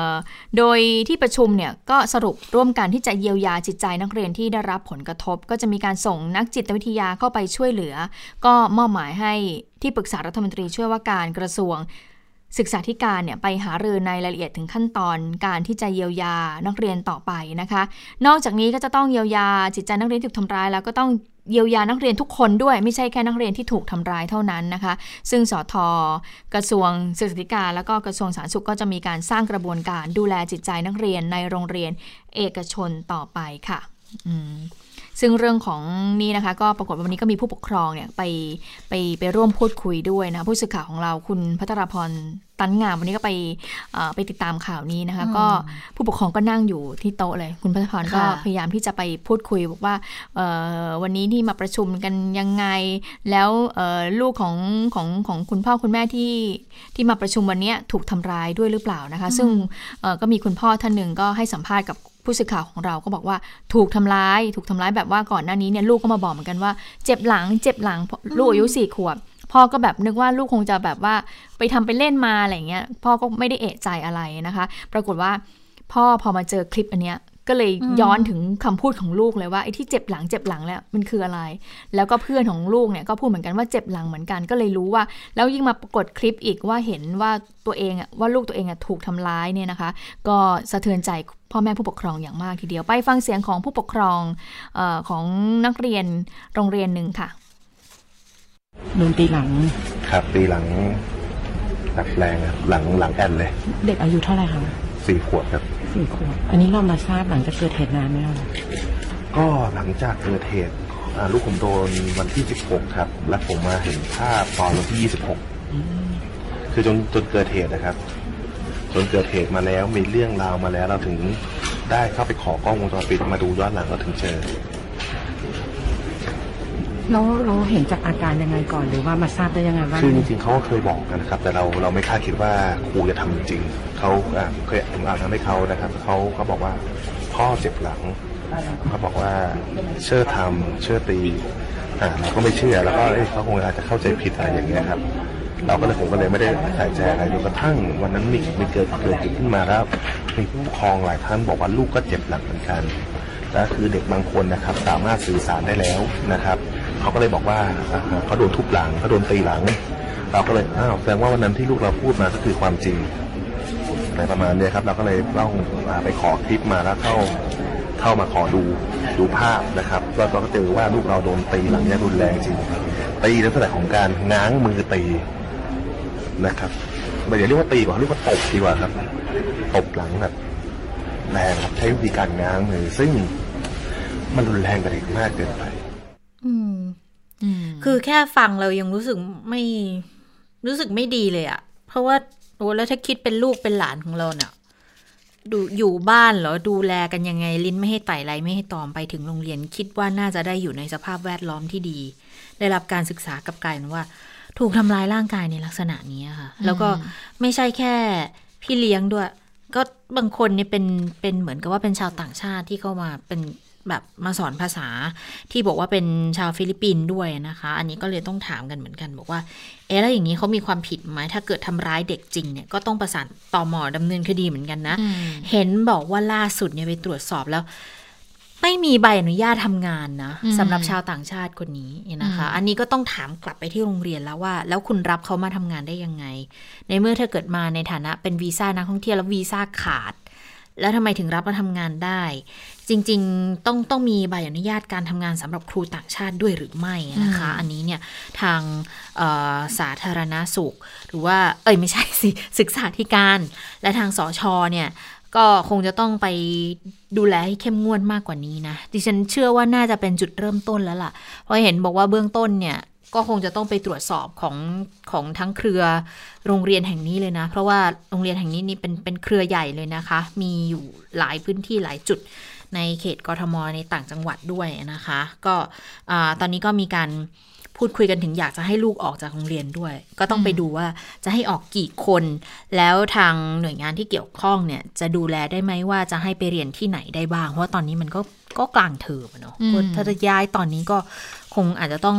อโดยที่ประชุมเนี่ยก็สรุปร่วมกันที่จะเยียวยาจิตใจนักเรียนที่ได้รับผลกระทบ ก็จะมีการส่งนักจิตวิทยาเข้าไปช่วยเหลือ ก็มอบหมายให้ที่ปรึกษารัฐมนตรีช่วยว่าการกระทรวงศึกษาธิการเนี่ยไปหารือในรายละเอียดถึงขั้นตอนการที่จะเยียวยานักเรียนต่อไปนะคะ นอกจากนี้ก็จะต้องเยียวยาจิตใจนักเรียนถูกทำร้ายแล้วก็ต้อง เยียวยานักเรียนทุกคนด้วยไม่ใช่แค่นักเรียนที่ถูกทำร้ายเท่านั้นนะคะ ซึ่งสทกระทรวงศึกษาธิการ แล้วก็กระทรวงสาธารณสุขก็จะมีการสร้างกระบวนการดูแลจิตใจนักเรียนในโรงเรียนเอกชนต่อไปค่ะอืม ซึ่งเรื่องของนี้นะคะ ก็ปรากฏว่าวันนี้ก็มีผู้ปกครองเนี่ยไปไปไปร่วมพูดคุยด้วยนะผู้สื่อข่าวของเราคุณพัทรพรตันงามวันนี้ก็ไปไปติดตามข่าวนี้นะคะ ก็ผู้ปกครองก็นั่งอยู่ที่โต๊ะเลย คุณพัทรพรก็พยายามที่จะไปพูดคุยบอกว่าวันนี้ที่มาประชุมกันยังไง แล้วลูกของของของคุณพ่อคุณแม่ที่ที่มาประชุมวันนี้ถูกทำร้ายด้วยหรือเปล่านะคะ ซึ่งก็มีคุณพ่อท่านหนึ่งก็ให้สัมภาษณ์กับ ผู้สื่อข่าวของเราก็บอกว่าถูกทำร้าย ถูกทำร้ายแบบว่าก่อนหน้านี้เนี่ยลูกก็มาบอกเหมือนกันว่าเจ็บหลังเจ็บหลังลูกอายุสี่ขวบพ่อก็แบบนึกว่าลูกคงจะแบบว่าไปทำไปเล่นมาอะไรเงี้ยพ่อก็ไม่ได้เอะใจอะไรนะคะ ปรากฏว่าพ่อพอมาเจอคลิปอันเนี้ย ก็เลยย้อนถึงคำพูดของลูกเลยว่าไอ้ที่เจ็บหลังเจ็บหลังแล้วมันคืออะไร แล้วก็เพื่อนของลูกเนี่ยก็พูดเหมือนกันว่าเจ็บหลังเหมือนกันก็เลยรู้ว่า แล้วยิ่งมาปรากฏคลิปอีกว่าเห็นว่าตัวเองอะว่าลูกตัวเองอะถูกทำร้ายเนี่ยนะคะ ก็สะเทือนใจพ่อแม่ผู้ปกครองอย่างมากทีเดียวไปฟังเสียงของผู้ปกครองอของนักเรียนโรงเรียนหนึ่งค่ะโดนตีหลัง ครับตีหลังแบบแรงหลังหลังแอนเลย เด็กอายุเท่าไหร่คะสี่ขวบครับ สี่ขวบอันนี้เรามาทราบหลังจากเกิดเหตุนานไหมคะก็หลังจากเกิดเหตุลูกผมโดนวันที่สิบหกครับ และผมมาเห็นภาพตอนวันที่ยี่สิบหกคือจนจนเกิดเหตุนะครับ จนเกิดเหตุมาแล้วมีเรื่องราวมาแล้วเราถึงได้เข้าไปขอกล้องวงจรปิดมาดูย้อนหลังเราถึงเจอ เราเราเห็นจากอาการยังไงก่อนหรือว่ามาทราบได้ยังไงว่าคือจริงๆเขาเคยบอกนะครับ แต่เราเราไม่คาดคิดว่าครูจะทำจริงเขาเคยผมอ่านทำให้เขานะครับเขาเขาบอกว่าพ่อเจ็บหลังเขาบอกว่าเชื่อทำเชื่อตีอ่าเราก็ไม่เชื่อแล้วก็เขาคงอาจจะเข้าใจผิดอะไรอย่างเงี้ยครับ เราก็เลยผมก็เลยไม่ได้ใส่ใจอะไรจนกระทั่งวันนั้นมีมีเกิดเกิดขึ้นมาแล้วมีผู้ปกครองหลายท่านบอกว่าลูกก็เจ็บหลังเหมือนกันและคือเด็กบางคนนะครับสามารถสื่อสารได้แล้วนะครับ เขาก็เลยบอกว่าเขาโดนทุบหลังเขาโดนตีหลัง เราก็เลยอ้าวแสดงว่าวันนั้นที่ลูกเราพูดมาก็คือความจริงในประมาณนี้ครับ เราก็เลยต้องไปขอคลิปมาแล้วเข้าเข้ามาขอดูดูภาพนะครับแล้วเราก็เจอว่าลูกเราโดนตีหลังอย่างรุนแรงจริงตีลักษณะของการง้างมือตีนะครับไม่อย่าเรียกว่าตีกว่าเรียกว่าตบดีกว่าครับตบหลังแบบแรงครับใช้วิธีการง้างมือซึ่งมันรุนแรงกับเด็กมากเกินไป คือแค่ฟังเรายังรู้สึกไม่รู้สึกไม่ดีเลยอะเพราะว่าโอ้แล้วถ้าคิดเป็นลูกเป็นหลานของเราเนี่ยดูอยู่บ้านเหรอดูแลกันยังไงลิ้นไม่ให้ไต่ไรไม่ให้ตอมไปถึงโรงเรียน คิดว่าน่าจะได้อยู่ในสภาพแวดล้อมที่ดี ได้รับการศึกษากับกายว่า ถูกทำลายร่างกายในลักษณะนี้ค่ะ แล้วก็ไม่ใช่แค่พี่เลี้ยงด้วย ก็บางคนเนี่ยเป็นเป็นเหมือนกับว่าเป็นชาวต่างชาติที่เข้ามาเป็น แบบมาสอนภาษาที่บอกว่าเป็นชาวฟิลิปปินส์ด้วยนะคะ อันนี้ก็เลยต้องถามกันเหมือนกันบอกว่า เอ๊ะแล้วอย่างนี้เขามีความผิดไหมถ้าเกิดทำร้ายเด็กจริงเนี่ยก็ต้องประสานต่อหมอดำเนินคดีเหมือนกันนะ เห็นบอกว่าล่าสุดเนี่ยไปตรวจสอบแล้ว ไม่มีใบอนุญาตทำงานนะสำหรับชาวต่างชาติคนนี้นะคะ อันนี้ก็ต้องถามกลับไปที่โรงเรียนแล้วว่า แล้วคุณรับเขามาทำงานได้ยังไง ในเมื่อถ้าเกิดมาในฐานะเป็นวีซ่านักท่องเที่ยวแล้ววีซ่าขาด แล้วทำไมถึงรับมาทำงานได้ จริงๆต้องต้องมีใบอนุญาตการทำงานสำหรับครูต่างชาติด้วยหรือไม่นะคะ อันนี้เนี่ยทางสาธารณาสุข หรือว่าเอ้ยไม่ใช่สิศึกษาธิการ และทางสอชอเนี่ยก็คงจะต้องไปดูแลให้เข้มงวดมากกว่านี้นะ ดิฉันเชื่อว่าน่าจะเป็นจุดเริ่มต้นแล้วล่ะ เพราะเห็นบอกว่าเบื้องต้นเนี่ย ก็คงจะต้องไปตรวจสอบของของทั้งเครือโรงเรียนแห่งนี้เลยนะ เพราะว่าโรงเรียนแห่งนี้นี่เป็นเป็นเครือใหญ่เลยนะคะ มีอยู่หลายพื้นที่หลายจุดในเขตกรทมในต่างจังหวัดด้วยนะคะ ก็ตอนนี้ก็มีการพูดคุยกันถึงอยากจะให้ลูกออกจากโรงเรียนด้วย ก็ต้องไปดูว่าจะให้ออกกี่คน แล้วทางหน่วยงานที่เกี่ยวข้องเนี่ยจะดูแลได้ไหมว่าจะให้ไปเรียนที่ไหนได้บ้าง เพราะว่าตอนนี้มันก็ก็กลางเทอมเนาะถ้าจะย้ายตอนนี้ก็คงอาจจะต้อง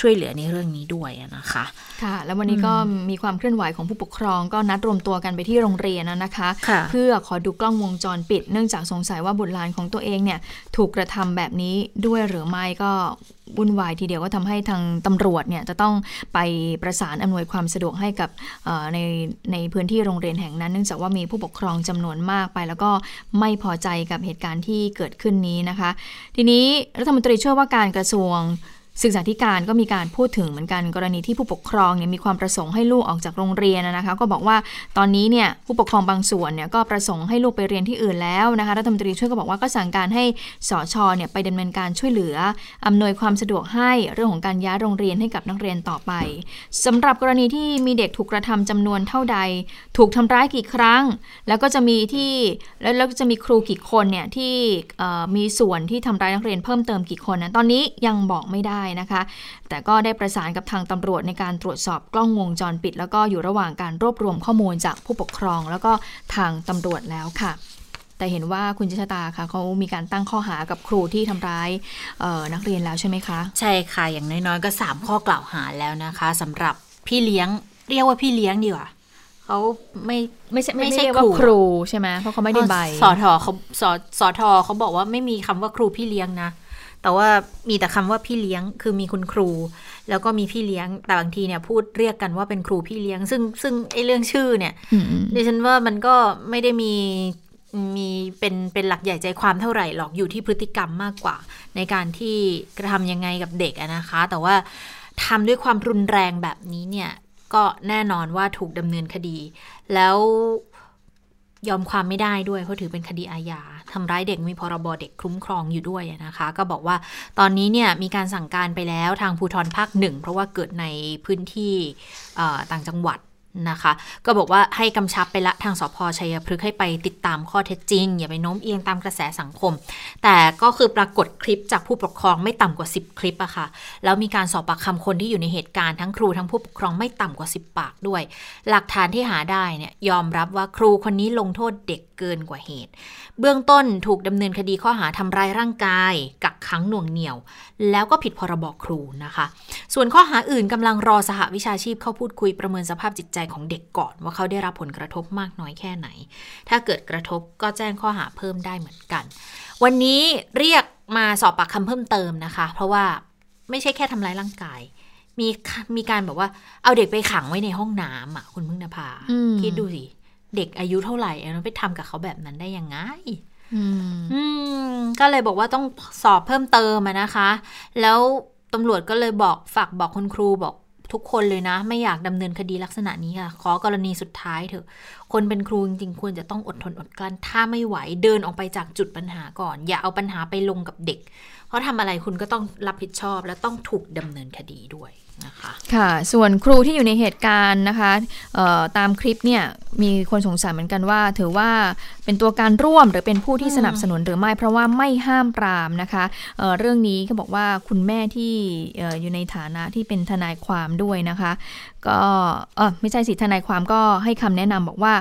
ช่วยเหลือในเรื่องนี้ด้วยนะคะ ค่ะ แล้ววันนี้ก็มีความเคลื่อนไหวของผู้ปกครองก็นัดรวมตัวกันไปที่โรงเรียนนะคะค่ะเพื่อขอดูกล้องวงจรปิด เนื่องจากสงสัยว่าบุตรหลานของตัวเองเนี่ยถูกกระทำแบบนี้ด้วยหรือไม่ก็วุ่นวายทีเดียวก็ทำให้ทางตำรวจเนี่ยจะต้องไปประสานอำนวยความสะดวกให้กับเอ่อในในพื้นที่โรงเรียนแห่งนั้น เนื่องจากว่ามีผู้ปกครองจำนวนมากไป แล้วก็ไม่พอใจกับเหตุการณ์ที่เกิดขึ้นนี้นะคะ ทีนี้รัฐมนตรีช่วยว่าการกระทรวง ศึกษาธิการก็มีการพูดถึงเหมือนกันกรณีที่ผู้ปกครองเนี่ยมีความประสงค์ให้ลูกออกจากโรงเรียนนะคะก็บอกว่าตอนนี้เนี่ยผู้ปกครองบางส่วนเนี่ยก็ประสงค์ให้ลูกไปเรียนที่อื่นแล้วนะคะรัฐมนตรีช่วยก็บอกว่าก็สั่งการให้สชเนี่ยไปดำเนินการช่วยเหลืออำนวยความสะดวกให้เรื่องของการย้ายโรงเรียนให้กับนักเรียนต่อไปสำหรับกรณีที่มีเด็กถูกกระทำจำนวนเท่าใด ถูกทำร้ายกี่ครั้ง แล้วก็จะมีที่แล้วก็จะมีครูกี่คนเนี่ยที่มีส่วนที่ทำร้ายนักเรียนเพิ่มเติมกี่คนนะตอนนี้ยังบอกไม่ได้นะคะ แต่ก็ได้ประสานกับทางตำรวจในการตรวจสอบกล้องวงจรปิด แล้วก็อยู่ระหว่างการรวบรวมข้อมูลจากผู้ปกครอง แล้วก็ทางตำรวจแล้วค่ะ แต่เห็นว่าคุณจิชตาค่ะเขามีการตั้งข้อหากับครูที่ทำร้ายเอ่อนักเรียนแล้วใช่ไหมคะ ใช่ค่ะ อย่างน้อยๆก็ 3 ข้อกล่าวหาแล้วนะคะสำหรับพี่เลี้ยงเรียกว่าพี่เลี้ยงดีกว่าเขาไม่ไม่ใช่ไม่ไม่ใช่ใช่เรียกว่าครูครูใช่ไหมเพราะเขาไม่ได้ใบสอทอเขาสอสอทอเขาบอกว่าไม่มีคำว่าครูพี่เลี้ยงนะ แต่ว่ามีแต่คำว่าพี่เลี้ยงคือมีคุณครู แล้วก็มีพี่เลี้ยงแต่บางทีเนี่ยพูดเรียกกันว่าเป็นครูพี่เลี้ยง ซึ่งซึ่งไอ้เรื่องชื่อเนี่ยอืมดิฉันว่ามันก็ไม่ได้มีมีเป็นเป็นหลักใหญ่ใจความเท่าไหร่หรอกอยู่ที่พฤติกรรมมากกว่า ในการที่กระทำยังไงกับเด็กอะนะคะ แต่ว่าทำด้วยความรุนแรงแบบนี้เนี่ยก็แน่นอนว่าถูกดำเนินคดี แล้วยอมความไม่ได้ด้วยเพราะถือเป็นคดีอาญา ทำร้ายเด็กมีพรบเด็กคุ้มครองอยู่ด้วยนะคะ ก็บอกว่าตอนนี้เนี่ยมีการสั่งการไปแล้วทางภูธรภาคหนึ่งเพราะว่าเกิดในพื้นที่ต่างจังหวัดนะคะ ก็บอกว่าให้กำชับไปละทางสพชัยพฤกษ์ให้ไปติดตามข้อเท็จจริง อย่าไปโน้มเอียงตามกระแสสังคม แต่ก็คือปรากฏคลิปจากผู้ปกครองไม่ต่ำกว่า 10 คลิปอะค่ะ แล้วมีการสอบปากคำคนที่อยู่ในเหตุการณ์ทั้งครูทั้งผู้ปกครองไม่ต่ำกว่า 10 ปากด้วย หลักฐานที่หาได้เนี่ยยอมรับว่าครูคนนี้ลงโทษเด็ก เกินกว่าเหตุ เบื้องต้นถูกดำเนินคดีข้อหาทำร้ายร่างกาย กักขังหน่วงเหนี่ยว แล้วก็ผิดพรบครูนะคะ ส่วนข้อหาอื่นกำลังรอสหวิชาชีพเข้าพูดคุยประเมินสภาพจิตใจของเด็กก่อน ว่าเขาได้รับผลกระทบมากน้อยแค่ไหน ถ้าเกิดกระทบก็แจ้งข้อหาเพิ่มได้เหมือนกัน วันนี้เรียกมาสอบปากคำเพิ่มเติมนะคะ เพราะว่าไม่ใช่แค่ทำร้ายร่างกายมีมีการแบบว่าเอาเด็กไปขังไว้ในห้องน้ำอะ คุณพึ่งนภาอืมคิดดูสิ เด็กอายุเท่าไหร่แล้วไปทำกับเขาแบบนั้นได้ยังไงอืมอืมก็เลยบอกว่าต้องสอบเพิ่มเติมอะนะคะ แล้วตำรวจก็เลยบอกฝากบอกคุณครูบอกทุกคนเลยนะ ไม่อยากดำเนินคดีลักษณะนี้ค่ะ ขอกรณีสุดท้ายเถอะ คนเป็นครูจริงๆควรจะต้องอดทนอดกลั้น ถ้าไม่ไหวเดินออกไปจากจุดปัญหาก่อน อย่าเอาปัญหาไปลงกับเด็ก เพราะทำอะไรคุณก็ต้องรับผิดชอบและต้องถูกดำเนินคดีด้วย นะคะค่ะ ส่วนครูที่อยู่ในเหตุการณ์นะคะตามคลิปเนี่ยมีคนสงสัยเหมือนกันว่า ถือว่าเป็นตัวการร่วมหรือเป็นผู้ที่สนับสนุนหรือไม่เพราะว่าไม่ห้ามปรามนะคะเเรื่องนี้เขาบอกว่าคุณแม่ที่เอ่ออยู่ในฐานะที่เป็นทนายความด้วยนะคะ ก็เออไม่ใช่สิทนายความก็ให้คำแนะนำบอกว่า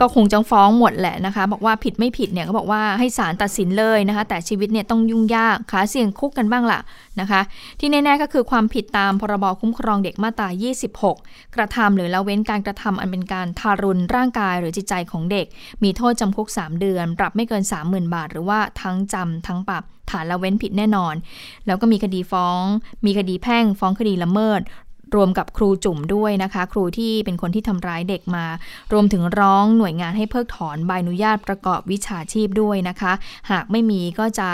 ก็คงจะฟ้องหมดแหละนะคะ บอกว่าผิดไม่ผิดเนี่ยก็บอกว่าให้ศาลตัดสินเลยนะคะ แต่ชีวิตเนี่ยต้องยุ่งยากขาเสี่ยงคุกกันบ้างล่ะนะคะ ที่แน่ๆก็คือความผิดตามพรบคุ้มครองเด็กมาตรา 26 กระทำหรือละเว้นการกระทำอันเป็นการทารุณร่างกายหรือจิตใจของเด็ก มีโทษจำคุก 3 เดือน ปรับไม่เกิน 30,000 บาท หรือว่าทั้งจำทั้งปรับฐานละเว้นผิดแน่นอน แล้วก็มีคดีฟ้อง มีคดีแพ่ง ฟ้องคดีละเมิด รวมกับครูจุ่มด้วยนะคะ ครูที่เป็นคนที่ทำร้ายเด็กมา รวมถึงร้องหน่วยงานให้เพิกถอนใบอนุญาตประกอบวิชาชีพด้วยนะคะ หากไม่มีก็จะ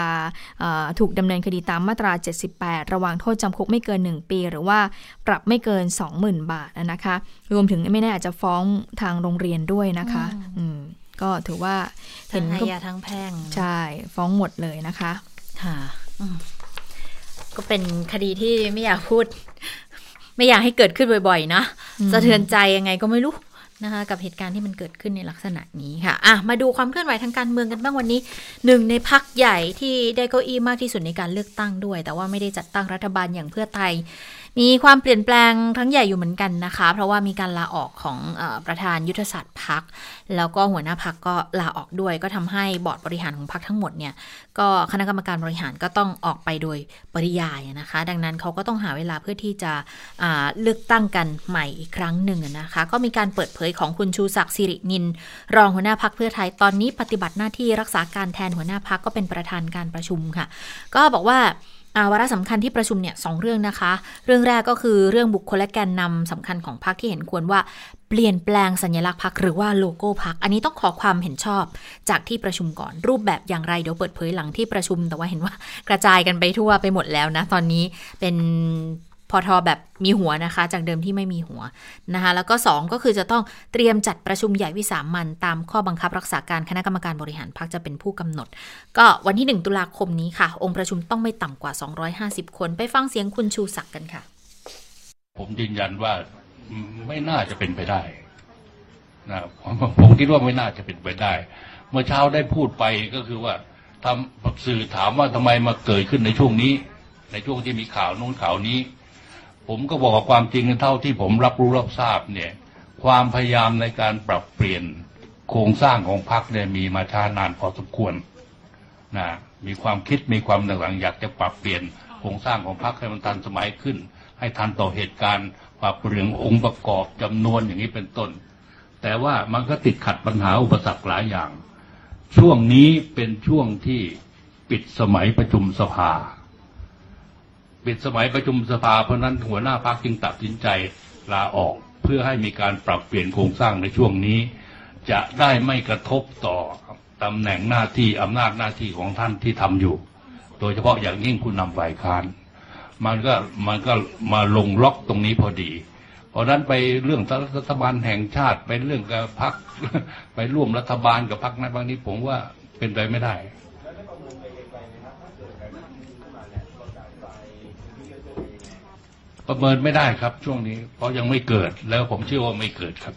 เอ่อถูกดำเนินคดีตามมาตรา 78 ระหว่างโทษจำคุกไม่เกิน 1 ปี หรือว่าปรับไม่เกิน 20,000 บาทนะคะ รวมถึงไม่แน่อาจจะฟ้องทางโรงเรียนด้วยนะคะอืมก็ถือว่าทั้เห็งนอาก็ญาทั้งแพ่งใช่ฟ้องหมดเลยนะคะ ค่ะอืมก็เป็นคดีที่ไม่อยากพูด ไม่อยากให้เกิดขึ้นบ่อยๆนะสะเทือนใจยังไงก็ไม่รู้นะคะกับเหตุการณ์ที่มันเกิดขึ้นในลักษณะนี้ค่ะอะ มาดูความเคลื่อนไหวทางการเมืองกันบ้างวันนี้หนึ่งในพักใหญ่ที่ได้เก้าอี้มากที่สุดในการเลือกตั้งด้วย แต่ว่าไม่ได้จัดตั้งรัฐบาลอย่างเพื่อไทย มีความเปลี่ยนแปลงทั้งใหญ่อยู่เหมือนกันนะคะ เพราะว่ามีการลาออกของอประธานยุทธศาสตร์พัก แล้วก็หัวหน้าพักก็ลาออกด้วย ก็ทำให้บอร์ดบริหารของพักทั้งหมดเนี่ย ก็คณะกรรมการบริหารก็ต้องออกไปโดยปริยายนะคะ ดังนั้นเขาก็ต้องหาเวลาเพื่อที่จะเลือกตั้งกันใหม่อีกครั้งหนึ่งนะคะ ก็มีการเปิดเผยของคุณชูศักดิ์สิรินิน รองหัวหน้าพักเพื่อไทยตอนนี้ปฏิบัติหน้าที่รักษาการแทนหัวหน้าพักก็เป็นประธานการประชุมค่ะ ก็บอกว่า วาระสำคัญที่ประชุมเนี่ยสเรื่องนะคะ เรื่องแรกก็คือเรื่องบุคคลและแกนนำสำคัญของพรรคที่เห็นควรว่าเปลี่ยนแปลงสัญลักษณ์พรรคหรือว่าโลโก้พรรคอันนี้ต้องขอความเห็นชอบจากที่ประชุมก่อน รูปแบบอย่างไรเดี๋ยวเปิดเผยหลังที่ประชุม แต่ว่าเห็นว่ากระจายกันไปทั่วไปหมดแล้วนะ ตอนนี้เป็น ทอแบบมีหัวนะคะ จากเดิมที่ไม่มีหัวนะคะ แล้วก็ 2 ก็คือจะต้องเตรียมจัดประชุมใหญ่วิสามันตามข้อบังคับรักษาการคณะกรรมการบริหารพรรคจะเป็นผู้กำหนด ก็วันที่ 1 ตุลาคมนี้ค่ะ องค์ประชุมต้องไม่ต่ำกว่า 250 คนไปฟังเสียงคุณชูศักดิ์กันค่ะ ผมยืนยันว่าไม่น่าจะเป็นไปได้นะผมคิดว่าไม่น่าจะเป็นไปได้ เมื่อเช้าได้พูดไปก็คือว่าทำสื่อถามว่าทำไมมาเกิดขึ้นในช่วงนี้ ในช่วงที่มีข่าวนู้นข่าวนี้ ผมก็บอกว่าความจริงเท่าที่ผมรับรู้รับทราบเนี่ย ความพยายามในการปรับเปลี่ยนโครงสร้างของพรรคเนี่ยมีมาช้านานพอสมควรนะมีความคิดมีความต่างๆอยากจะปรับเปลี่ยนโครงสร้างของพรรคให้มันทันสมัยขึ้น ให้ทันต่อเหตุการณ์ ปรับเปลี่ยนองค์ประกอบจำนวนอย่างนี้เป็นต้น แต่ว่ามันก็ติดขัดปัญหาอุปสรรคหลายอย่าง ช่วงนี้เป็นช่วงที่ปิดสมัยประชุมสภา ปิดสมัยประชุมสภาเพราะนั้นหัวหน้าพรรคจึงตัดสินใจลาออก เพื่อให้มีการปรับเปลี่ยนโครงสร้างในช่วงนี้ จะได้ไม่กระทบต่อตำแหน่งหน้าที่อำนาจหน้าที่ของท่านที่ทำอยู่ โดยเฉพาะอย่างยิ่งผู้นำฝ่ายค้านมันก็มันก็มาลงล็อกตรงนี้พอดี เพราะนั้นไปเรื่องรัฐบาลแห่งชาติไปเรื่องกับพักไปร่วมรัฐบาลกับพักนั้นบางนี้ผมว่าเป็นไปไม่ได้ ประเมินไม่ได้ครับ ช่วงนี้ เพราะยังไม่เกิด แล้วผมเชื่อว่าไม่เกิดครับ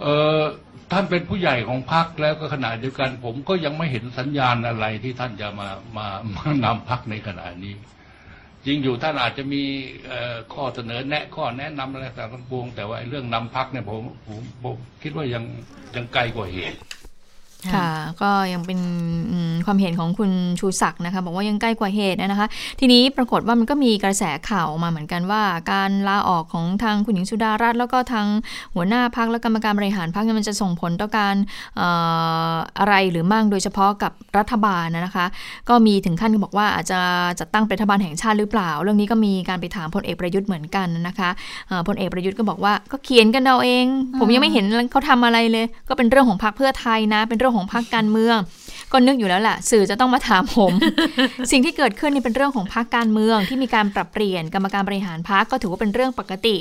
เออท่านเป็นผู้ใหญ่ของพรรคแล้วก็ขณะเดียวกัน ผมก็ยังไม่เห็นสัญญาณอะไรที่ท่านจะมามา มานำพรรคในขณะนี้ จริงอยู่ท่านอาจจะมีข้อเสนอแนะข้อแนะนำอะไรต่างๆปวงแต่ว่าเรื่องนำพักเนี่ยผมผมผมคิดว่ายังยังไกลกว่าเหตุ ค่ะก็ยังเป็นความเห็นของคุณชูศักดิ์นะคะบอกว่ายังใกล้กว่าเหตุนะคะ ทีนี้ปรากฏว่ามันก็มีกระแสข่าวมาเหมือนกันว่า การลาออกของทางคุณหญิงสุดารัตน์แล้วก็ทางหัวหน้าพักและกรรมการบริหารพักมันจะส่งผลต่อการอะไรหรือมั่งโดยเฉพาะกับรัฐบาลนะคะ ก็มีถึงขั้นบอกว่าอาจจะจัดตั้งเป็นรัฐบาลแห่งชาติหรือเปล่า เรื่องนี้ก็มีการไปถามพลเอกประยุทธ์เหมือนกันนะคะพลเอกประยุทธ์ก็บอกว่าก็เขียนกันเอาเอง ผมยังไม่เห็นเขาทำอะไรเลย ก็เป็นเรื่องของพรรคเพื่อไทยนะเป็นเรื่องของพรรคการเมือง ก็นึกอยู่แล้วแหละสื่อจะต้องมาถามผม สิ่งที่เกิดขึ้นนี่เป็นเรื่องของพรรคการเมืองที่มีการปรับเปลี่ยนกรรมการบริหารพรรคก็ถือว่าเป็นเรื่องปกติ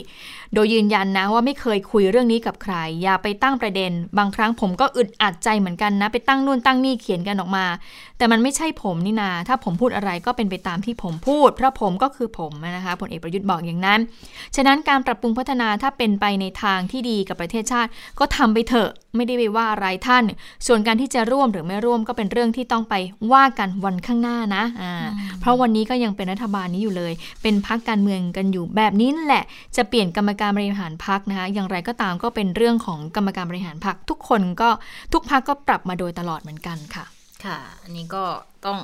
โดยยืนยันนะว่าไม่เคยคุยเรื่องนี้กับใคร อย่าไปตั้งประเด็น บางครั้งผมก็อึดอัดใจเหมือนกันนะ ไปตั้งนู่นตั้งนี่เขียนกันออกมา แต่มันไม่ใช่ผมนี่นา ถ้าผมพูดอะไรก็เป็นไปตามที่ผมพูด เพราะผมก็คือผมนะคะพลเอกประยุทธ์บอกอย่างนั้น ฉะนั้นการปรับปรุงพัฒนาถ้าเป็นไปในทางที่ดีกับประเทศชาติ ก็ทำไปเถอะไม่ได้ไปว่าอะไรท่าน ส่วนการที่จะร่วมหรือไม่ร่วมก็เป็นเรื่องที่ต้องไปว่ากันวันข้างหน้านะอ่าเพราะวันนี้ก็ยังเป็นรัฐบาลนี้อยู่เลย เป็นพักการเมืองกันอยู่แบบนี้แหละ จะเปลี่ยนกรรมการบริหารพักนะคะอย่างไรก็ตามก็เป็นเรื่องของกรรมการบริหารพักทุกคนก็ทุกพักก็ปรับมาโดยตลอดเหมือนกันค่ะ ค่ะ อันนี้ก็ต้อง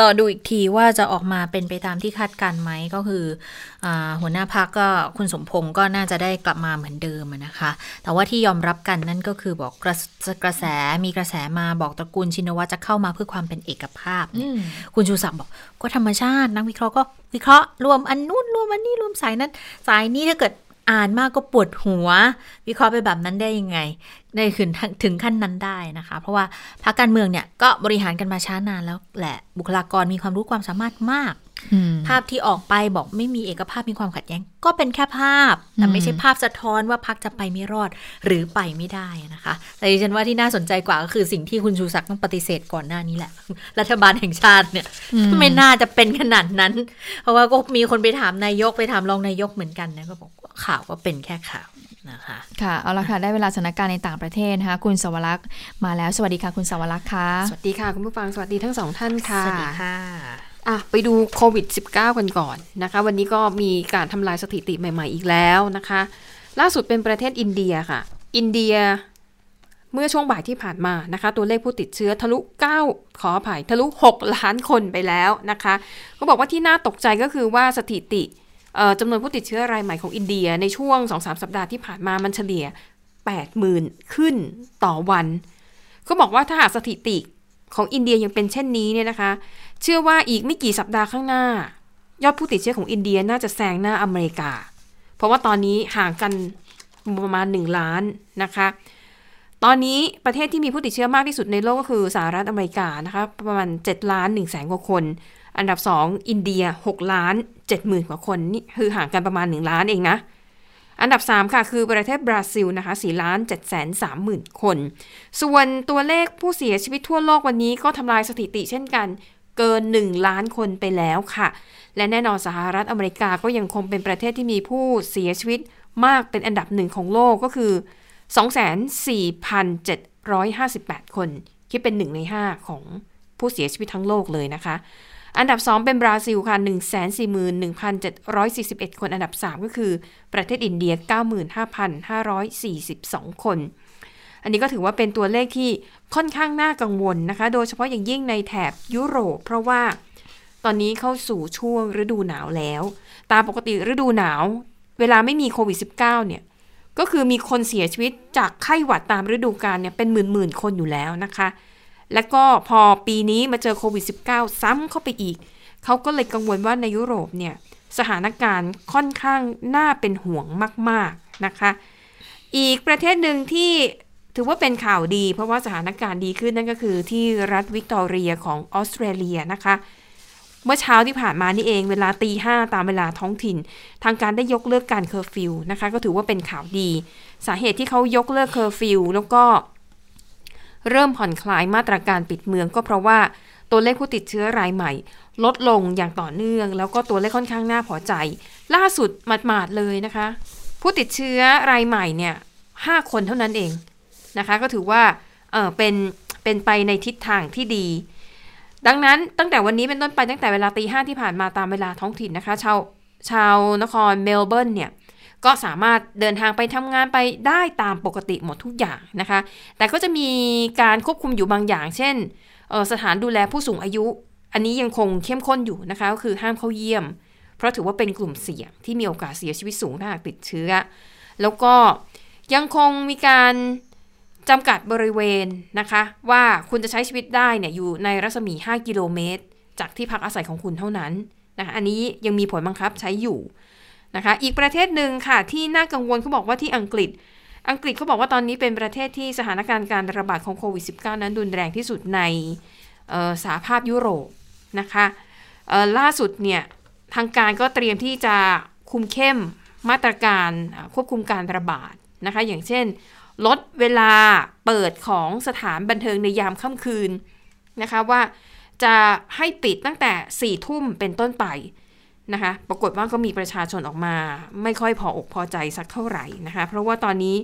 รอดูอีกทีว่าจะออกมาเป็นไปตามที่คาดการไหมก็คืออหัวหน้าพักก็คุณสมพงศ์ก็น่าจะได้กลับมาเหมือนเดิมนะคะ แต่ว่าที่ยอมรับกันนั่นก็คือบอกกระกระแสมีกระแสมาบอกตระกูลชินวัตรจะเข้ามาเพื่อความเป็นเอกภาพคุณชูศักดิ์บอกก็ธรรมชาตินักวิเคราะห์ก็วิเคราะห์รวมอันนู้นรวมอันนี้รวมสายนั้น สายนี้ถ้าเกิด อ่านมากก็ปวดหัว วิเคราะห์ไปแบบนั้นได้ยังไงในถึงถึงขั้นนั้นได้นะคะ เพราะว่าพรรคการเมืองเนี่ยก็บริหารกันมาช้านานแล้วแหละบุคลากรมีความรู้ความสามารถมาก ภาพที่ออกไปบอกไม่มีเอกภาพมีความขัดแย้ง ก็เป็นแค่ภาพ แต่อืมไม่ใช่ภาพสะท้อนว่าพักจะไปไม่รอดหรือไปไม่ได้นะคะ แต่ดิฉันว่าที่น่าสนใจกว่าก็คือสิ่งที่คุณชูศักดิ์ต้องปฏิเสธก่อนหน้านี้แหละ รัฐบาลแห่งชาติเนี่ยอืมไม่น่าจะเป็นขนาดนั้น เพราะว่าก็มีคนไปถามนายกไปถามรองนายกเหมือนกันนะก็บอกว่าข่าวก็เป็นแค่ข่าวนะคะค่ะเอาละค่ะ ได้เวลาสถานการณ์ในต่างประเทศนะคะคุณสวรักษ์มาแล้วสวัสดีค่ะคุณสวรักษ์ค่ะ สวัสดีค่ะ คุณผู้ฟังสวัสดีทั้งสองท่านค่ะ สวัสดีค่ะ อะไปดูโควิด -19 กันก่อนนะคะ วันนี้ก็มีการทำลายสถิติใหม่ ๆ อีกแล้วนะคะ ล่าสุดเป็นประเทศอินเดียค่ะ อินเดียเมื่อช่วงบ่ายที่ผ่านมานะคะ ตัวเลขผู้ติดเชื้อทะลุ 9 ขออภัยทะลุ 6 ล้านคนไปแล้วนะคะเขาบอกว่าที่น่าตกใจก็คือว่าสถิติจำนวนผู้ติดเชื้อรายใหม่ของอินเดียในช่วง 2-3 สัปดาห์ที่ผ่านมามันเฉลี่ย 80,000 ขึ้นต่อวันเขาบอกว่าถ้าหากสถิติของอินเดียยังเป็นเช่นนี้เนี่ยนะคะ เชื่อว่าอีกไม่กี่สัปดาห์ข้างหน้า ยอดผู้ติดเชื้อของอินเดียน่าจะแซงหน้าอเมริกา เพราะว่าตอนนี้ห่างกันประมาณ 1 ล้านนะคะ ตอนนี้ประเทศที่มีผู้ติดเชื้อมากที่สุดในโลกก็คือสหรัฐอเมริกานะคะประมาณ 7 ล้าน1แสนกว่าคน อันดับ 2 อินเดีย 6 ล้าน7หมื่นกว่าคนนี่คือห่างกันประมาณ 1 ล้านเองนะอันดับ 3 ค่ะ คือประเทศบราซิลนะคะ4ล้าน7แสน3หมื่นคน ส่วนตัวเลขผู้เสียชีวิตทั่วโลกวันนี้ก็ทำลายสถิติเช่นกัน เกิน 1 ล้านคนไปแล้วค่ะ และแน่นอนสหรัฐอเมริกาก็ยังคงเป็นประเทศที่มีผู้เสียชีวิตมากเป็นอันดับหนึ่งของโลกก็คือ 24,758 คน คิดเป็น 1 ใน 5 ของผู้เสียชีวิตทั้งโลกเลยนะคะ อันดับ 2 เป็นบราซิลค่ะ 141,741 คน อันดับ 3 ก็คือประเทศอินเดีย 95,542 คน อันนี้ก็ถือว่าเป็นตัวเลขที่ค่อนข้างน่ากังวลนะคะ โดยเฉพาะอย่างยิ่งในแถบยุโรป เพราะว่าตอนนี้เข้าสู่ช่วงฤดูหนาวแล้ว ตามปกติฤดูหนาว เวลาไม่มีโควิด -19 เนี่ย ก็คือมีคนเสียชีวิตจากไข้หวัดตามฤดูกาลเนี่ยเป็นหมื่นๆคนอยู่แล้วนะคะ แล้วก็พอปีนี้มาเจอโควิด -19 ซ้ำเข้าไปอีก เขาก็เลยกังวลว่าในยุโรปเนี่ยสถานการณ์ค่อนข้างน่าเป็นห่วงมาก ๆ นะคะ อีกประเทศหนึ่งที่ ถือว่าเป็นข่าวดี เพราะว่าสถานการณ์ดีขึ้นนั่นก็คือที่รัฐวิกตอเรียของออสเตรเลียนะคะ เมื่อเช้าที่ผ่านมานี่เองเวลาตีห้าตามเวลาท้องถิ่น ทางการได้ยกเลิกการเคอร์ฟิวนะคะ ก็ถือว่าเป็นข่าวดี สาเหตุที่เขายกเลิกเคอร์ฟิวแล้วก็เริ่มผ่อนคลายมาตรการปิดเมืองก็เพราะว่าตัวเลขผู้ติดเชื้อรายใหม่ ลดลงอย่างต่อเนื่อง แล้วก็ตัวเลขค่อนข้างน่าพอใจ ล่าสุดหมาดๆเลยนะคะ ผู้ติดเชื้อรายใหม่เนี่ยห้าคนเท่านั้นเอง นะคะ ก็ถือว่าเออเป็นเป็นไปในทิศทางที่ดี ดังนั้นตั้งแต่วันนี้เป็นต้นไปตั้งแต่เวลาตีห้าที่ผ่านมาตามเวลาท้องถิ่นนะคะชาวชาวนครเมลเบิร์นเนี่ยก็สามารถเดินทางไปทำงานไปได้ตามปกติหมดทุกอย่างนะคะ แต่ก็จะมีการควบคุมอยู่บางอย่าง เช่นเอ่อสถานดูแลผู้สูงอายุ อันนี้ยังคงเข้มข้นอยู่นะคะ ก็คือห้ามเข้าเยี่ยม เพราะถือว่าเป็นกลุ่มเสี่ยงที่มีโอกาสเสียชีวิตสูงถ้าหากติดเชื้อ แล้วก็ยังคงมีการ จำกัดบริเวณนะคะ ว่าคุณจะใช้ชีวิตได้เนี่ยอยู่ในรัศมี 5 กิโลเมตร จากที่พักอาศัยของคุณเท่านั้นนะคะอันนี้ยังมีผลบังคับใช้อยู่นะคะอีกประเทศหนึ่งค่ะที่น่ากังวลเขาบอกว่าที่อังกฤษ อังกฤษเขาบอกว่าตอนนี้เป็นประเทศที่สถานการณ์การระบาดของโควิด -19 นั้นรุนแรงที่สุดในออสหภาพยุโรปนะคะออล่าสุดเนี่ยทางการก็เตรียมที่จะคุมเข้มมาตรการควบคุมการระบาดนะคะอย่างเช่น ลดเวลาเปิดของสถานบันเทิงในยามค่ำคืนนะคะว่าจะให้ปิดตั้งแต่4ี่ทุ่มเป็นต้นไปนะคะ ปรากฏว่าก็มีประชาชนออกมา ไม่ค่อยพออกพอใจสักเท่าไหร่นะคะ เพราะว่าตอนนี้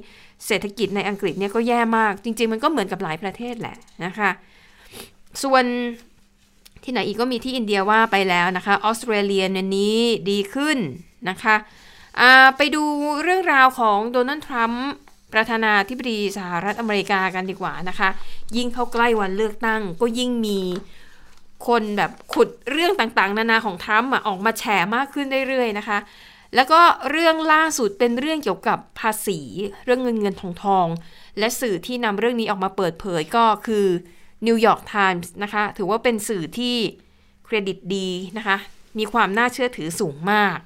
เศรษฐกิจในอังกฤษเนี่ยก็แย่มาก จริง ๆ มันก็เหมือนกับหลายประเทศแหละนะคะ ส่วนที่ไหนอีกก็มีที่อินเดียว่าไปแล้วนะคะออสเตรเลียเนี่ยนี้ดีขึ้นนะคะ ไปดูเรื่องราวของโดนัลด์ทรัมป์ ประธานาธิบดีสหรัฐอเมริกากันดีกว่านะคะ ยิ่งเข้าใกล้วันเลือกตั้ง ก็ยิ่งมีคนแบบขุดเรื่องต่างๆ นานาของทรัมป์อออกมาแฉมากขึ้นเรื่อยๆนะคะ แล้วก็เรื่องล่าสุดเป็นเรื่องเกี่ยวกับภาษี เรื่องเงินเงินทองทอง และสื่อที่นำเรื่องนี้ออกมาเปิดเผยก็คือนิวยอร์กไทมส์นะคะ ถือว่าเป็นสื่อที่เครดิตดีนะคะ มีความน่าเชื่อถือสูงมาก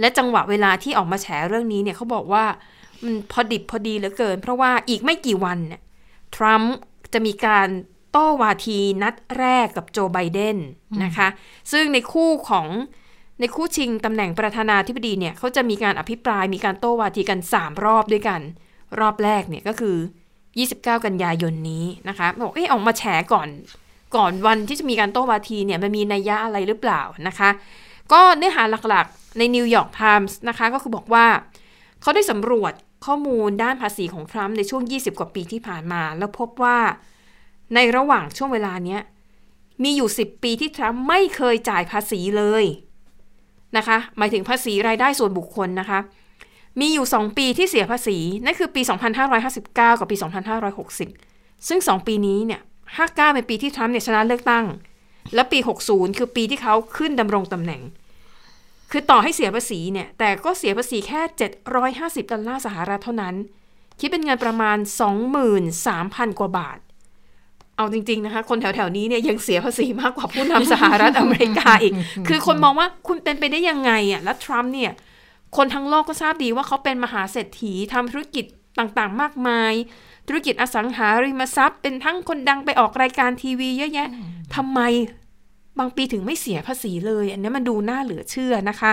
และจังหวะเวลาที่ออกมาแฉเรื่องนี้เนี่ยเขาบอกว่า มันพอดิบพอดีเหลือเกิน เพราะว่าอีกไม่กี่วันเนี่ยทรัมป์จะมีการโต้วาทีนัดแรกกับโจไบเดนนะคะ ซึ่งในคู่ของในคู่ชิงตำแหน่งประธานาธิบดีเนี่ยเขาจะมีการอภิปรายมีการโต้วาทีกัน 3 รอบด้วยกัน รอบแรกเนี่ยก็คือ 29 กันยายนนี้นะคะบอกเออออกมาแฉก่อนก่อนวันที่จะมีการโต้วาทีเนี่ยมันมีนัยยะอะไรหรือเปล่านะคะ ก็เนื้อหาหลักๆในนิวยอร์กไทมส์นะคะก็คือบอกว่า เขาได้สำรวจ ข้อมูลด้านภาษีของทรัมป์ในช่วง 20 กว่าปีที่ผ่านมา แล้วพบว่าในระหว่างช่วงเวลาเนี้ยมีอยู่ 10 ปีที่ทรัมป์ไม่เคยจ่ายภาษีเลยนะคะ หมายถึงภาษีรายได้ส่วนบุคคลนะคะ มีอยู่ 2 ปีที่เสียภาษี นั่นคือปี 2559 กับปี 2560 ซึ่ง 2 ปีนี้เนี่ย 59 เป็นปีที่ทรัมป์เนี่ยชนะเลือกตั้ง และปี 60 คือปีที่เขาขึ้นดำรงตำแหน่ง คือต่อให้เสียภาษีเนี่ย แต่ก็เสียภาษีแค่ 750 ดอลลาร์สหรัฐเท่านั้น คิดเป็นเงินประมาณ 23,000 กว่าบาท เอาจริง ๆ นะคะ คนแถว ๆ นี้เนี่ยยังเสียภาษีมากกว่าผู้นำสหรัฐอเมริกาอีก คือคนมองว่าคุณเป็นไปได้ยังไงอะ แล้วทรัมป์เนี่ย คนทั้งโลกก็ทราบดีว่าเขาเป็นมหาเศรษฐีทำธุรกิจต่างๆ มากมาย ธุรกิจอสังหาริมทรัพย์ เป็นทั้งคนดังไปออกรายการทีวีเยอะแยะทำไม บางปีถึงไม่เสียภาษีเลย อันนี้มันดูน่าเหลือเชื่อนะคะ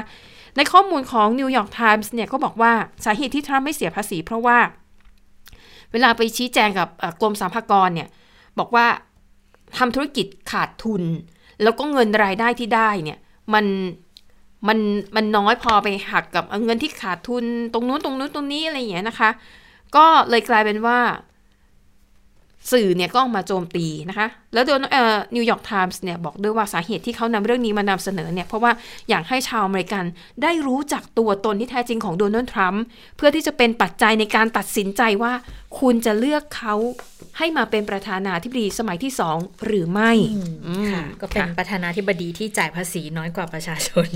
ในข้อมูลของ New York Times เนี่ยก็บอกว่าสาเหตุที่ทรัมป์ไม่เสียภาษีเพราะว่า เวลาไปชี้แจงกับกรมสรรพากรเนี่ยบอกว่าทำธุรกิจขาดทุน แล้วก็เงินรายได้ที่ได้เนี่ยมันมันมันน้อยพอไปหักกับเงินที่ขาดทุนตรงนู้นตรงนู้นตรงนี้อะไรอย่างเงี้ยนะคะ ก็เลยกลายเป็นว่า สื่อเนี่ยก็ออกมาโจมตีนะคะ แล้วโดนเอ่อนิวยอร์กไทมส์เนี่ยบอกด้วยว่าสาเหตุที่เขานำเรื่องนี้มานำเสนอเนี่ยเพราะว่าอยากให้ชาวอเมริกันได้รู้จักตัวตนที่แท้จริงของโดนัลด์ทรัมป์เพื่อที่จะเป็นปัจจัยในการตัดสินใจว่า คุณจะเลือกเขาให้มาเป็นประธานาธิบดีสมัยที่สองหรือไม่อืมค่ะก็เป็นค่ะประธานาธิบดีที่จ่ายภาษีน้อยกว่าประชาชน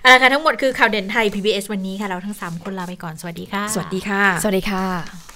เอาละค่ะทั้งหมดคือข่าวเด่นไทย PBS วันนี้ค่ะเราทั้ง 3 คนลาไปก่อนสวัสดีค่ะ สวัสดีค่ะ สวัสดีค่ะ